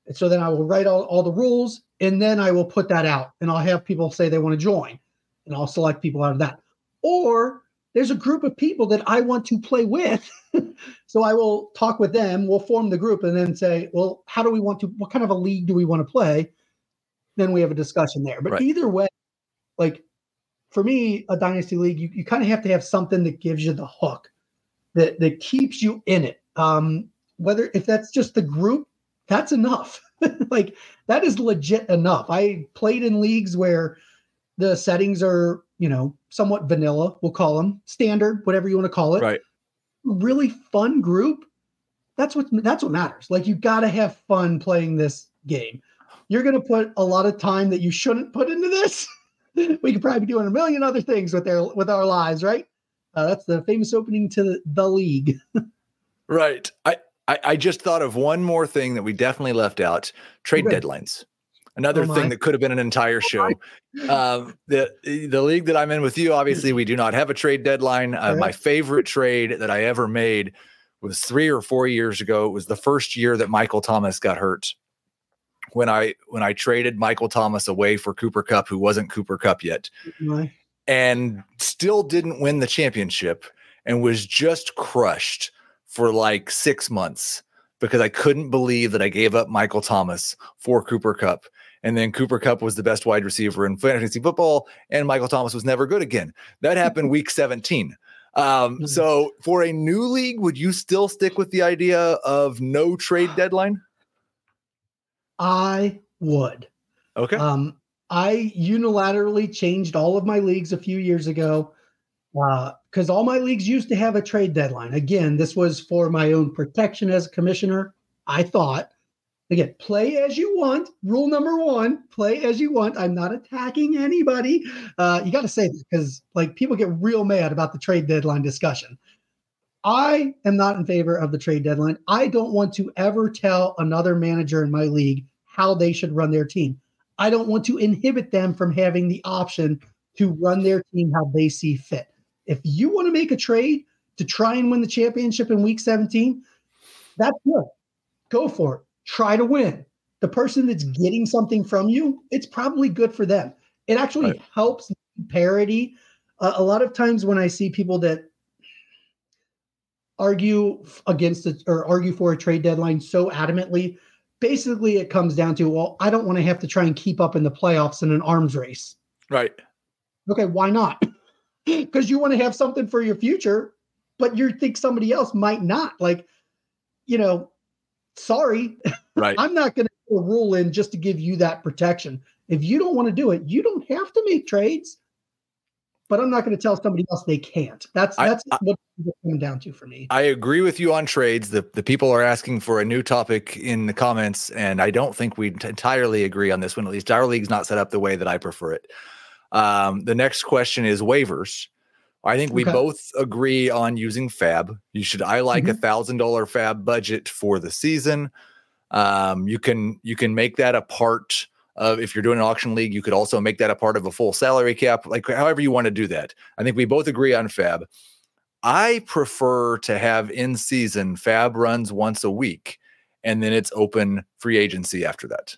And so then I will write all, all the rules and then I will put that out and I'll have people say they want to join and I'll select people out of that. Or there's a group of people that I want to play with. *laughs* so I will talk with them, we'll form the group and then say, well, how do we want to, what kind of a league do we want to play? then we have a discussion there. But right. either way, like for me, a dynasty league, you, you kind of have to have something that gives you the hook that that keeps you in it. Um, whether if that's just the group, that's enough. *laughs* like that is legit enough. I played in leagues where the settings are, you know, somewhat vanilla, we'll call them standard, whatever you want to call it. Right. Really fun group. That's what that's what matters. Like you got to have fun playing this game you're going to put a lot of time that you shouldn't put into this. *laughs* we could probably be doing a million other things with their with our lives, right? Uh, that's the famous opening to the, the league. *laughs* right. I, I, I just thought of one more thing that we definitely left out: trade okay. deadlines. Another oh thing that could have been an entire show. Um, the the league that I'm in with you, obviously, we do not have a trade deadline. Uh, right. My favorite trade that I ever made was three or four years ago. It was the first year that Michael Thomas got hurt when I when I traded Michael Thomas away for Cooper Kupp, who wasn't Cooper Kupp yet, and still didn't win the championship, and was just crushed for like six months because I couldn't believe that I gave up Michael Thomas for Cooper Kupp. And then Cooper Kupp was the best wide receiver in fantasy football, and Michael Thomas was never good again. That happened *laughs* week 17. Um, so for a new league, would you still stick with the idea of no trade *sighs* deadline? I would. Okay. Um, I unilaterally changed all of my leagues a few years ago because uh, all my leagues used to have a trade deadline. Again, this was for my own protection as a commissioner. I thought, again, play as you want. Rule number one: play as you want. I'm not attacking anybody. Uh, you got to say that because like people get real mad about the trade deadline discussion. I am not in favor of the trade deadline. I don't want to ever tell another manager in my league how they should run their team. I don't want to inhibit them from having the option to run their team how they see fit. If you want to make a trade to try and win the championship in week 17, that's good. Go for it. Try to win. The person that's getting something from you, it's probably good for them. It actually right. helps parity. Uh, a lot of times when I see people that argue against it or argue for a trade deadline so adamantly, basically it comes down to, well, I don't want to have to try and keep up in the playoffs in an arms race. Right. Okay, why not? *clears throat* Because you want to have something for your future, but you think somebody else might not. Like, you know, sorry. Right. *laughs* I'm not going to rule in just to give you that protection. If you don't want to do it, you don't have to make trades but I'm not going to tell somebody else they can't. That's that's I, what it's coming down to for me. I agree with you on trades. The the people are asking for a new topic in the comments, and I don't think we entirely agree on this one. At least our league's not set up the way that I prefer it. Um, the next question is waivers. I think we okay. both agree on using Fab. You should. I like a mm-hmm. thousand dollar Fab budget for the season. Um, you can you can make that a part of if you're doing an auction league, you could also make that a part of a full salary cap, like however you want to do that. I think we both agree on Fab. I prefer to have in season Fab runs once a week and then it's open free agency after that.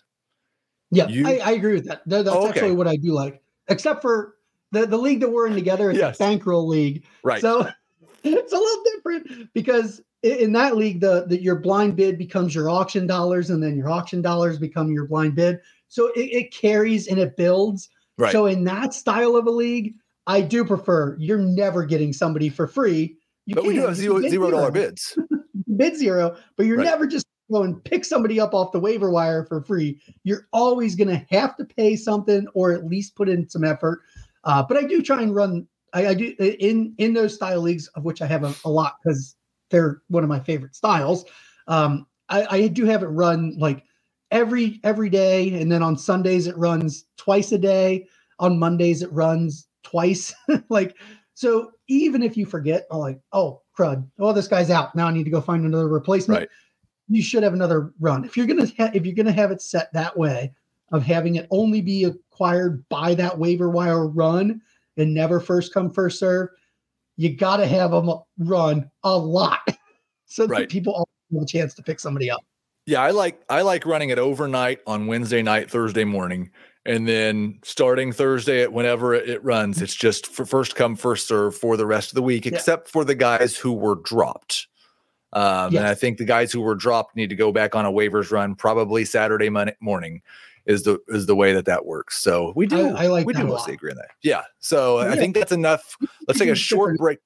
Yeah, you... I, I, agree with that. that that's oh, okay. actually what I do like, except for the, the league that we're in together is yes. a bankroll league. Right. So *laughs* it's a little different because in that league, the, the your blind bid becomes your auction dollars, and then your auction dollars become your blind bid. So it, it carries and it builds. Right. So in that style of a league, I do prefer you're never getting somebody for free. You but we do have zero, zero dollar bids. *laughs* bid zero, but you're right. never just go and pick somebody up off the waiver wire for free. You're always going to have to pay something or at least put in some effort. Uh, but I do try and run. I, I, do in in those style leagues of which I have a, a lot because they're one of my favorite styles. Um, I, I do have it run like every every day, and then on Sundays it runs twice a day. On Mondays it runs twice. *laughs* like so, even if you forget, oh, like oh crud, oh this guy's out now, I need to go find another replacement. Right. You should have another run if you're gonna ha- if you're gonna have it set that way of having it only be acquired by that waiver wire run and never first come first serve. You got to have them run a lot *laughs* so right. that people have a chance to pick somebody up. Yeah, I like I like running it overnight on Wednesday night, Thursday morning, and then starting Thursday at whenever it runs. It's just for first come, first serve for the rest of the week, except yeah. for the guys who were dropped. Um, yes. And I think the guys who were dropped need to go back on a waivers run probably Saturday morning is the is the way that that works. So we do I, I like we do mostly agree on that. Yeah. So yeah. I think that's enough. Let's take a short break.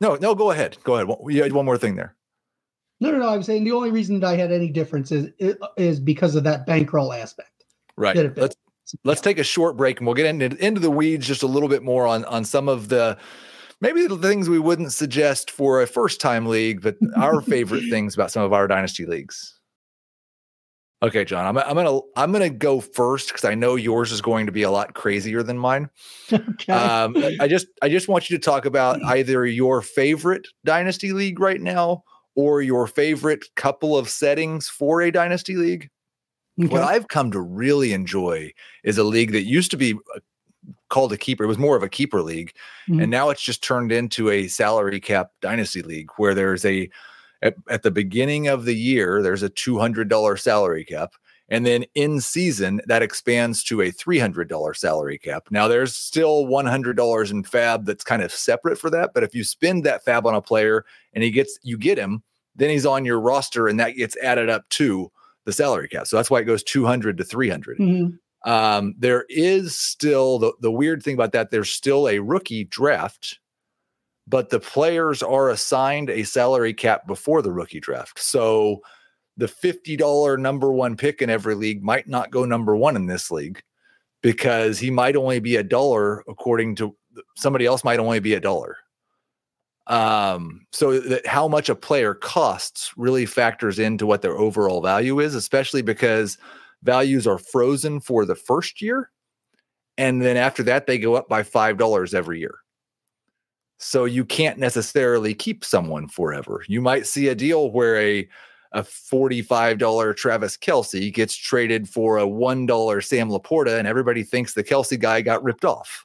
No, no, go ahead. Go ahead. You had one more thing there. No, no, no. I'm saying the only reason that I had any difference is is because of that bankroll aspect. Right. Let's let's take a short break and we'll get into into the weeds just a little bit more on on some of the maybe the things we wouldn't suggest for a first time league, but our *laughs* favorite things about some of our dynasty leagues. Okay, John, I'm, I'm gonna I'm gonna go first because I know yours is going to be a lot crazier than mine. *laughs* Okay. Um, I just I just want you to talk about *clears throat* either your favorite dynasty league right now or your favorite couple of settings for a dynasty league. Okay. What I've come to really enjoy is a league that used to be uh, called a keeper. It was more of a keeper league, mm-hmm. and now it's just turned into a salary cap dynasty league where there's a at, at the beginning of the year, there's a $200 salary cap. And then in season, that expands to a $300 salary cap. Now, there's still $100 in fab that's kind of separate for that. But if you spend that fab on a player and he gets, you get him, then he's on your roster and that gets added up to the salary cap. So that's why it goes 200 to 300. Mm-hmm. Um, there is still the, the weird thing about that, there's still a rookie draft but the players are assigned a salary cap before the rookie draft. So the $50 number one pick in every league might not go number one in this league because he might only be a dollar according to somebody else might only be a dollar. Um, so that how much a player costs really factors into what their overall value is, especially because values are frozen for the first year. And then after that, they go up by $5 every year. So you can't necessarily keep someone forever. You might see a deal where a a $45 Travis Kelce gets traded for a $1 Sam LaPorta, and everybody thinks the Kelce guy got ripped off.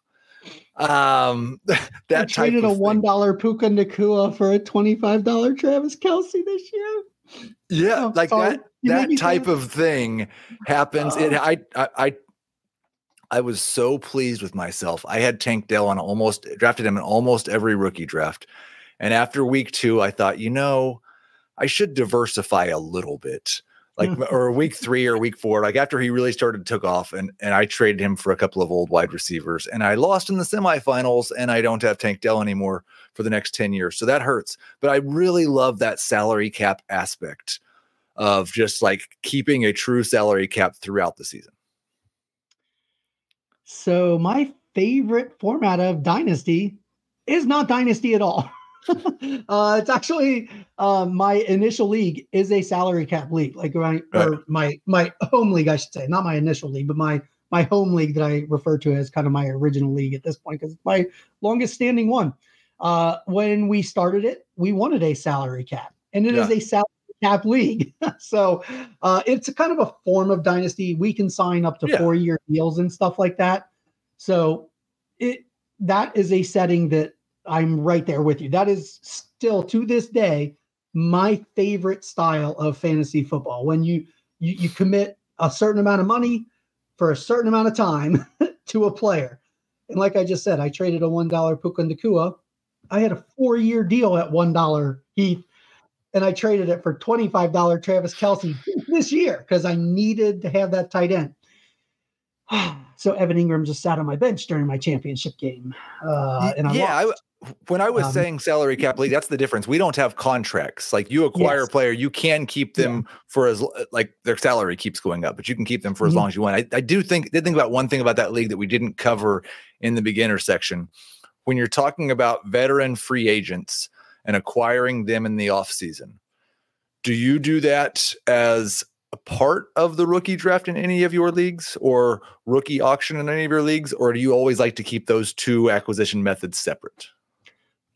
Um, *laughs* that I traded a one dollar Puka Nacua for a twenty five dollar Travis Kelce this year. Yeah, oh, like sorry. that that type of thing happens. Uh, it I, I I I was so pleased with myself. I had Tank Dell on almost drafted him in almost every rookie draft. And after week two, I thought, you know, I should diversify a little bit. Like or week three or week four, like after he really started took off, and and I traded him for a couple of old wide receivers, and I lost in the semifinals, and I don't have Tank Dell anymore for the next 10 years. So that hurts. But I really love that salary cap aspect of just like keeping a true salary cap throughout the season. So my favorite format of Dynasty is not Dynasty at all. *laughs* uh, it's actually uh, my initial league is a salary cap league, like my or my my home league, I should say, not my initial league, but my my home league that I refer to as kind of my original league at this point because it's my longest standing one. Uh, when we started it, we wanted a salary cap, and it yeah. is a salary cap league. *laughs* so uh, it's a kind of a form of dynasty. We can sign up to yeah. four year deals and stuff like that. So it that is a setting that I'm right there with you. That is still to this day my favorite style of fantasy football. When you you, you commit a certain amount of money for a certain amount of time *laughs* to a player. And like I just said, I traded a $1 Puka Nacua. I had a four year deal at $1 Heath, and I traded it for $25 Travis Kelce this year because I needed to have that tight end. *sighs* so Evan Engram just sat on my bench during my championship game. Uh, and I yeah, lost. I, when I was um, saying salary cap league, that's the difference. We don't have contracts. Like you acquire yes. a player, you can keep them yeah. for as like their salary keeps going up, but you can keep them for as mm-hmm. long as you want. I, I do think did think about one thing about that league that we didn't cover in the beginner section. When you're talking about veteran free agents and acquiring them in the offseason, do you do that as a part of the rookie draft in any of your leagues or rookie auction in any of your leagues, or do you always like to keep those two acquisition methods separate?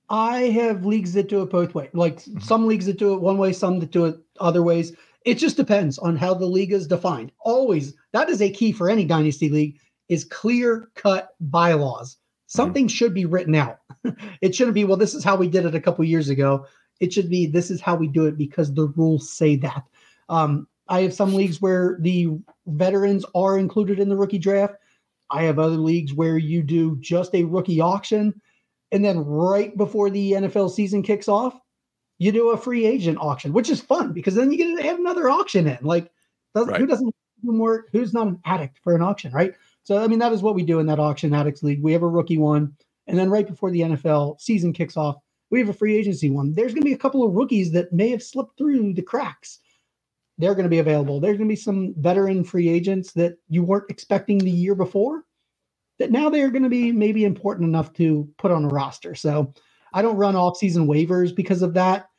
I have leagues that do it both ways. Like mm-hmm. some leagues that do it one way, some that do it other ways. It just depends on how the league is defined. Always, that is a key for any dynasty league is clear cut bylaws. Mm-hmm. Something mm-hmm. should be written out. *laughs* it shouldn't be, well, this is how we did it a couple years ago. It should be, this is how we do it because the rules say that. Um, I have some leagues where the veterans are included in the rookie draft. I have other leagues where you do just a rookie auction and then right before the NFL season kicks off, you do a free agent auction, which is fun because then you get to have another auction in. Like, right. who doesn't do more? Who's not an addict for an auction, right? So, I mean, that is what we do in that auction addicts league. We have a rookie one, and then right before the NFL season kicks off, we have a free agency one. There's going to be a couple of rookies that may have slipped through the cracks. They're going to be available. There's going to be some veteran free agents that you weren't expecting the year before that now they are going to be maybe important enough to put on a roster. So I don't run off season waivers because of that.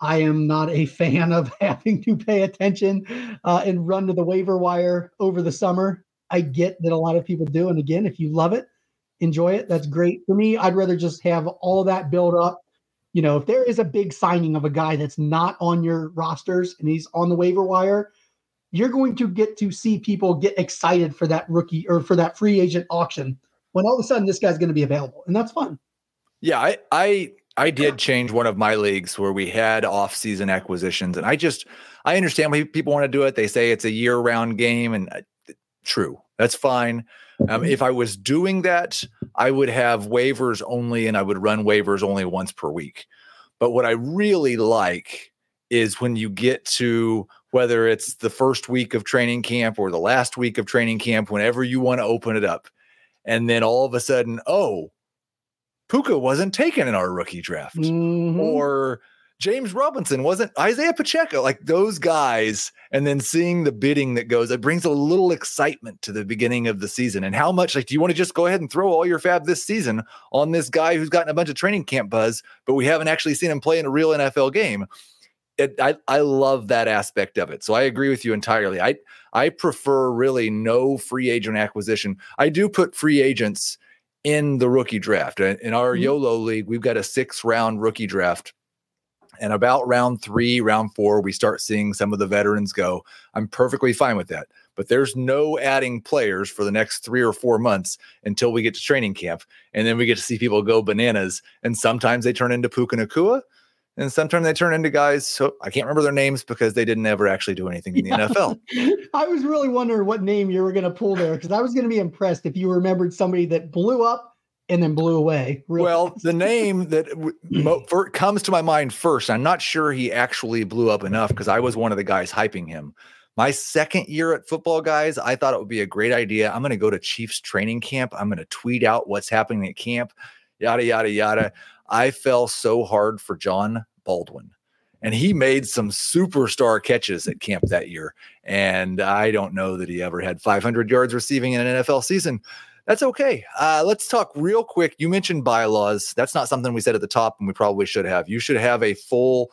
I am not a *laughs* fan of having to pay attention uh, and run to the waiver wire over the summer. I get that a lot of people do. And again, if you love it, enjoy it. That's great. For me, I'd rather just have all that build up. You know, if there is a big signing of a guy that's not on your rosters and he's on the waiver wire, you're going to get to see people get excited for that rookie or for that free agent auction when all of a sudden this guy's going to be available, and that's fun. Yeah, I I I did change one of my leagues where we had off-season acquisitions, and I just I understand why people want to do it. They say it's a year-round game, and uh, true, that's fine. Um, if I was doing that, I would have waivers only, and I would run waivers only once per week. But what I really like is when you get to whether it's the first week of training camp or the last week of training camp, whenever you want to open it up. And then all of a sudden, oh, Puka wasn't taken in our rookie draft. Mm-hmm. Or James Robinson wasn't Isaiah Pacheco, like those guys, and then seeing the bidding that goes, it brings a little excitement to the beginning of the season. And how much, like, do you want to just go ahead and throw all your fab this season on this guy who's gotten a bunch of training camp buzz, but we haven't actually seen him play in a real NFL game? it, I I love that aspect of it. So I agree with you entirely. I I prefer really no free agent acquisition. I do put free agents in the rookie draft. In our mm-hmm. YOLO league, we've got a six round rookie draft. And about round three, round four, we start seeing some of the veterans go. I'm perfectly fine with that. But there's no adding players for the next three or four months until we get to training camp. And then we get to see people go bananas. And sometimes they turn into Puka Nacua. and sometimes they turn into guys. So I can't remember their names because they didn't ever actually do anything in the yeah. NFL. *laughs* I was really wondering what name you were going to pull there because I was going to be impressed if you remembered somebody that blew up and then blew away. Well, the name that *clears throat* mo- comes to my mind first, I'm not sure he actually blew up enough because I was one of the guys hyping him. My second year at football, guys, I thought it would be a great idea. I'm going to go to Chiefs training camp. I'm going to tweet out what's happening at camp, yada, yada, yada. *laughs* I fell so hard for Jon Baldwin. And he made some superstar catches at camp that year. And I don't know that he ever had 500 yards receiving in an NFL season. That's okay. Uh, let's talk real quick. You mentioned bylaws. That's not something we said at the top, and we probably should have. You should have a full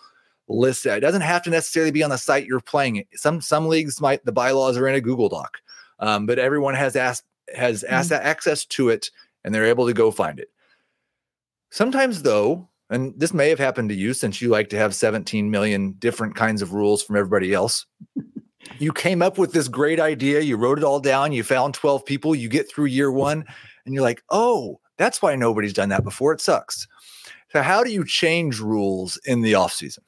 list. It doesn't have to necessarily be on the site you're playing it. Some some leagues might the bylaws are in a Google Doc, um, but everyone has asked has mm-hmm. access to it, and they're able to go find it. Sometimes, though, and this may have happened to you since you like to have 17 million different kinds of rules from everybody else. You came up with this great idea, you wrote it all down, you found 12 people, you get through year one, and you're like, oh, that's why nobody's done that before. It sucks. So, how do you change rules in the off season?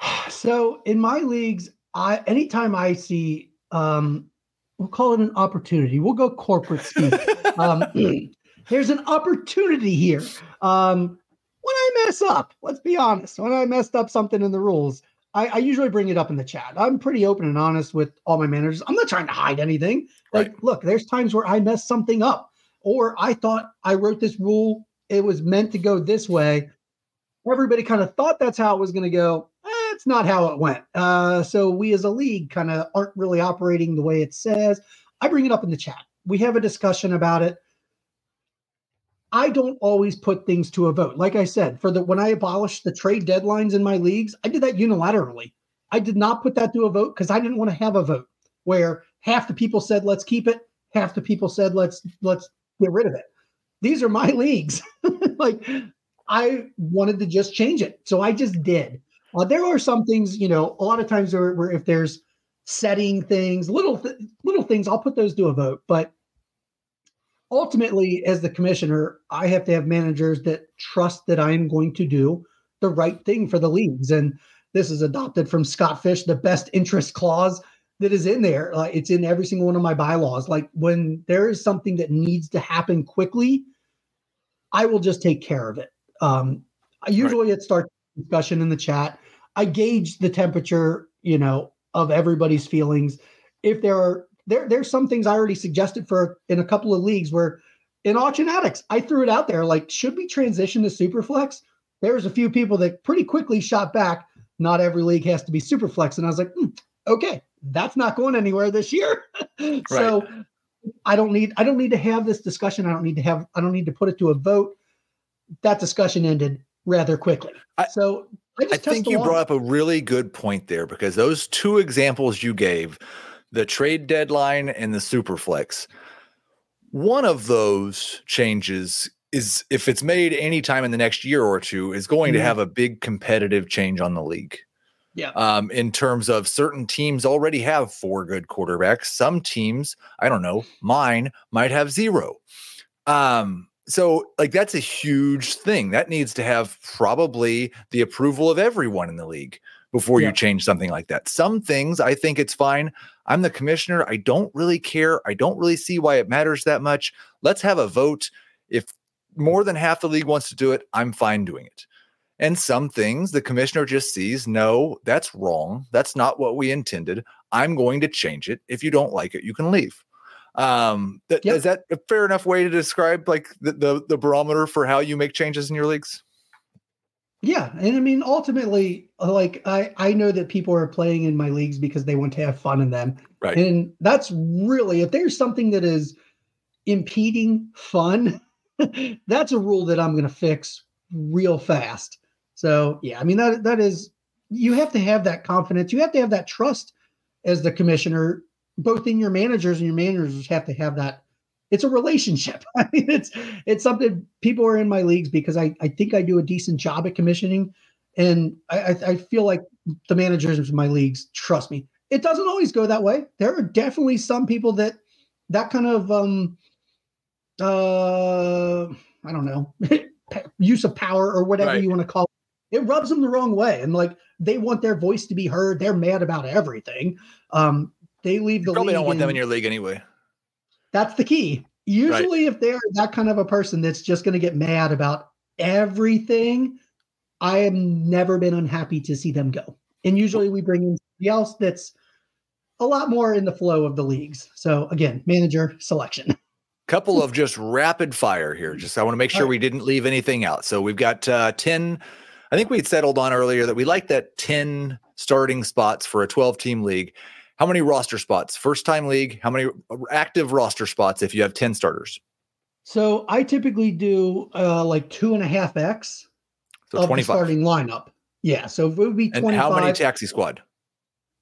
*sighs* So, in my leagues, I anytime I see um we'll call it an opportunity. We'll go corporate speak. *laughs* um, *clears throat* there's an opportunity here. Um, when I mess up, let's be honest, when I messed up something in the rules, I, I, usually bring it up in the chat. I'm pretty open and honest with all my managers. I'm not trying to hide anything. Like, right. look, there's times where I mess something up, or I thought I wrote this rule, it was meant to go this way. Everybody kind of thought that's how it was going to go. That's not how it went. Uh, so we as a league kind of aren't really operating the way it says. I bring it up in the chat. We have a discussion about it. I don't always put things to a vote. Like I said, for the when I abolished the trade deadlines in my leagues, I did that unilaterally. I did not put that to a vote because I didn't want to have a vote where half the people said let's keep it, half the people said let's let's get rid of it. These are my *laughs* leagues. like I wanted to just change it. So I just did. Uh, there are some things, you know, a lot of times where, where if there's setting things, little th- little things, I'll put those to a vote. But ultimately, as the commissioner, I have to have managers that trust that I'm going to do the right thing for the leagues. And this is adopted from Scott Fish, the best interest clause that is in there. It's in every single one of my bylaws. Like when there is something that needs to happen quickly, I will just take care of it. Um, usually right. it starts discussion in the chat. I gauge the temperature, you know, of everybody's feelings. If there are there there's some things I already suggested for in a couple of leagues where in auction addicts, I threw it out there like, should we transition to superflex? There's a few people that pretty quickly shot back. Not every league has to be superflex. And I was like, hmm, okay, that's not going anywhere this year. *laughs* so. I don't need I don't need to have this discussion. I don't need to have I don't need to put it to a vote. That discussion ended rather quickly. I, so I, I think you brought up a really good point there because those two examples you gave, the trade deadline and the superflex, one of those changes is if it's made anytime in the next year or two is going mm-hmm. to have a big competitive change on the league. Yeah. Um, in terms of certain teams already have four good quarterbacks. Some teams, I don't know, mine might have zero. Um, so like that's a huge thing that needs to have probably the approval of everyone in the league before yeah. you change something like that. Some things i think it's fine. I'm the commissioner. I don't really care. I don't really see why it matters that much. Let's have a vote. If more than half the league wants to do it i'm fine doing it. And some things the commissioner just sees no that's wrong. That's not what we intended. I'm going to change it. If you don't like it you can leave. Um, th- yep. is that a fair enough way to describe like the, the the barometer for how you make changes in your leagues? Yeah, and I mean ultimately, like I I know that people are playing in my leagues because they want to have fun in them, right? And that's really if there's something that is impeding fun, *laughs* that's a rule that I'm going to fix real fast. So yeah, I mean that that is you have to have that confidence. You have to have that trust as the commissioner both in your managers and your managers have to have that it's a relationship. *laughs* I mean, it's it's something people are in my leagues because I, I think I do a decent job at commissioning. And I, I feel like the managers of my leagues trust me. It doesn't always go that way. There are definitely some people that that kind of um uh I don't know *laughs* use of power or whatever right. you want to call it. It rubs them the wrong way. And like they want their voice to be heard. They're mad about everything. Um, they leave the you probably don't want them in your league anyway. That's the key. Usually, right. if they're that kind of a person that's just going to get mad about everything, I have never been unhappy to see them go. And usually, we bring in somebody else that's a lot more in the flow of the leagues. So again, manager selection. Couple of just rapid fire here. Just I want to make sure right. we didn't leave anything out. So we've got uh, ten. I think we had settled on earlier that we like that ten starting spots for a twelve team league. How many roster spots? First time league, how many active roster spots if you have 10 starters? So I typically do uh, like two and a half X so of 25. the starting lineup. Yeah. So it would be 25. And how many taxi squad?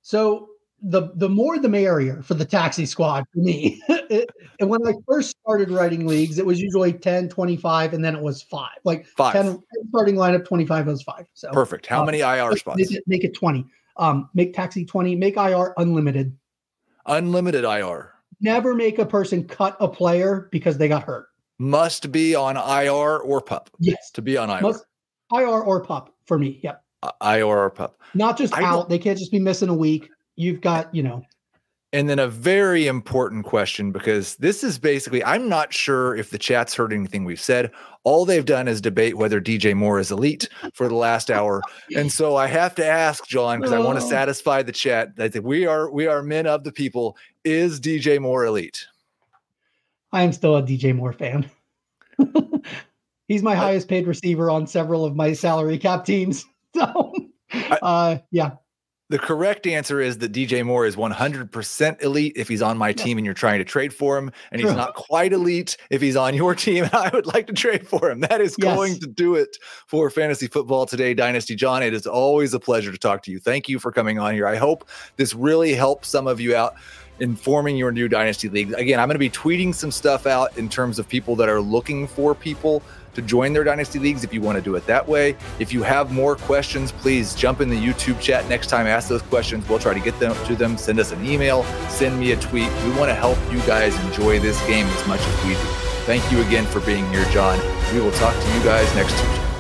So the the more the merrier for the taxi squad for me. it, *laughs* and when I first started writing leagues, it was usually 10, 25, and then it was five. Like five. 10 starting lineup, 25 was five. So perfect. How uh, many IR spots? Make it, make it 20. Um, make taxi 20, make IR unlimited. Unlimited IR. Never make a person cut a player because they got hurt. Must be on IR or pup. Yes. To be on IR. Must, IR or pup for me. Yep. IR or pup. Not just I out. They can't just be missing a week. you've got, you know, and then a very important question because this is basically, I'm not sure if the chat's heard anything we've said. All they've done is debate whether DJ Moore is elite for the last *laughs* hour. And so I have to ask John, because I want to Oh. satisfy the chat. that we are we are men of the people. Is DJ Moore elite? I am still a DJ Moore fan. *laughs* He's my highest paid receiver on several of my salary cap teams. *laughs* So, uh, yeah, The correct answer is that DJ Moore is 100% elite if he's on my team and you're trying to trade for him, and he's True. not quite elite if he's on your *laughs* team and I would like to trade for him. That is going to do it for Fantasy Football Today, Dynasty John. It is always a pleasure to talk to you. Thank you for coming on here. I hope this really helps some of you out in forming your new Dynasty League. Again, I'm going to be tweeting some stuff out in terms of people that are looking for people to join their dynasty leagues if you want to do it that way. If you have more questions, please jump in the YouTube chat next time. Ask those questions. We'll try to get them to them. Send us an email, send me a tweet. We want to help you guys enjoy this game as much as we do. Thank you again for being here, John. We will talk to you guys next Tuesday.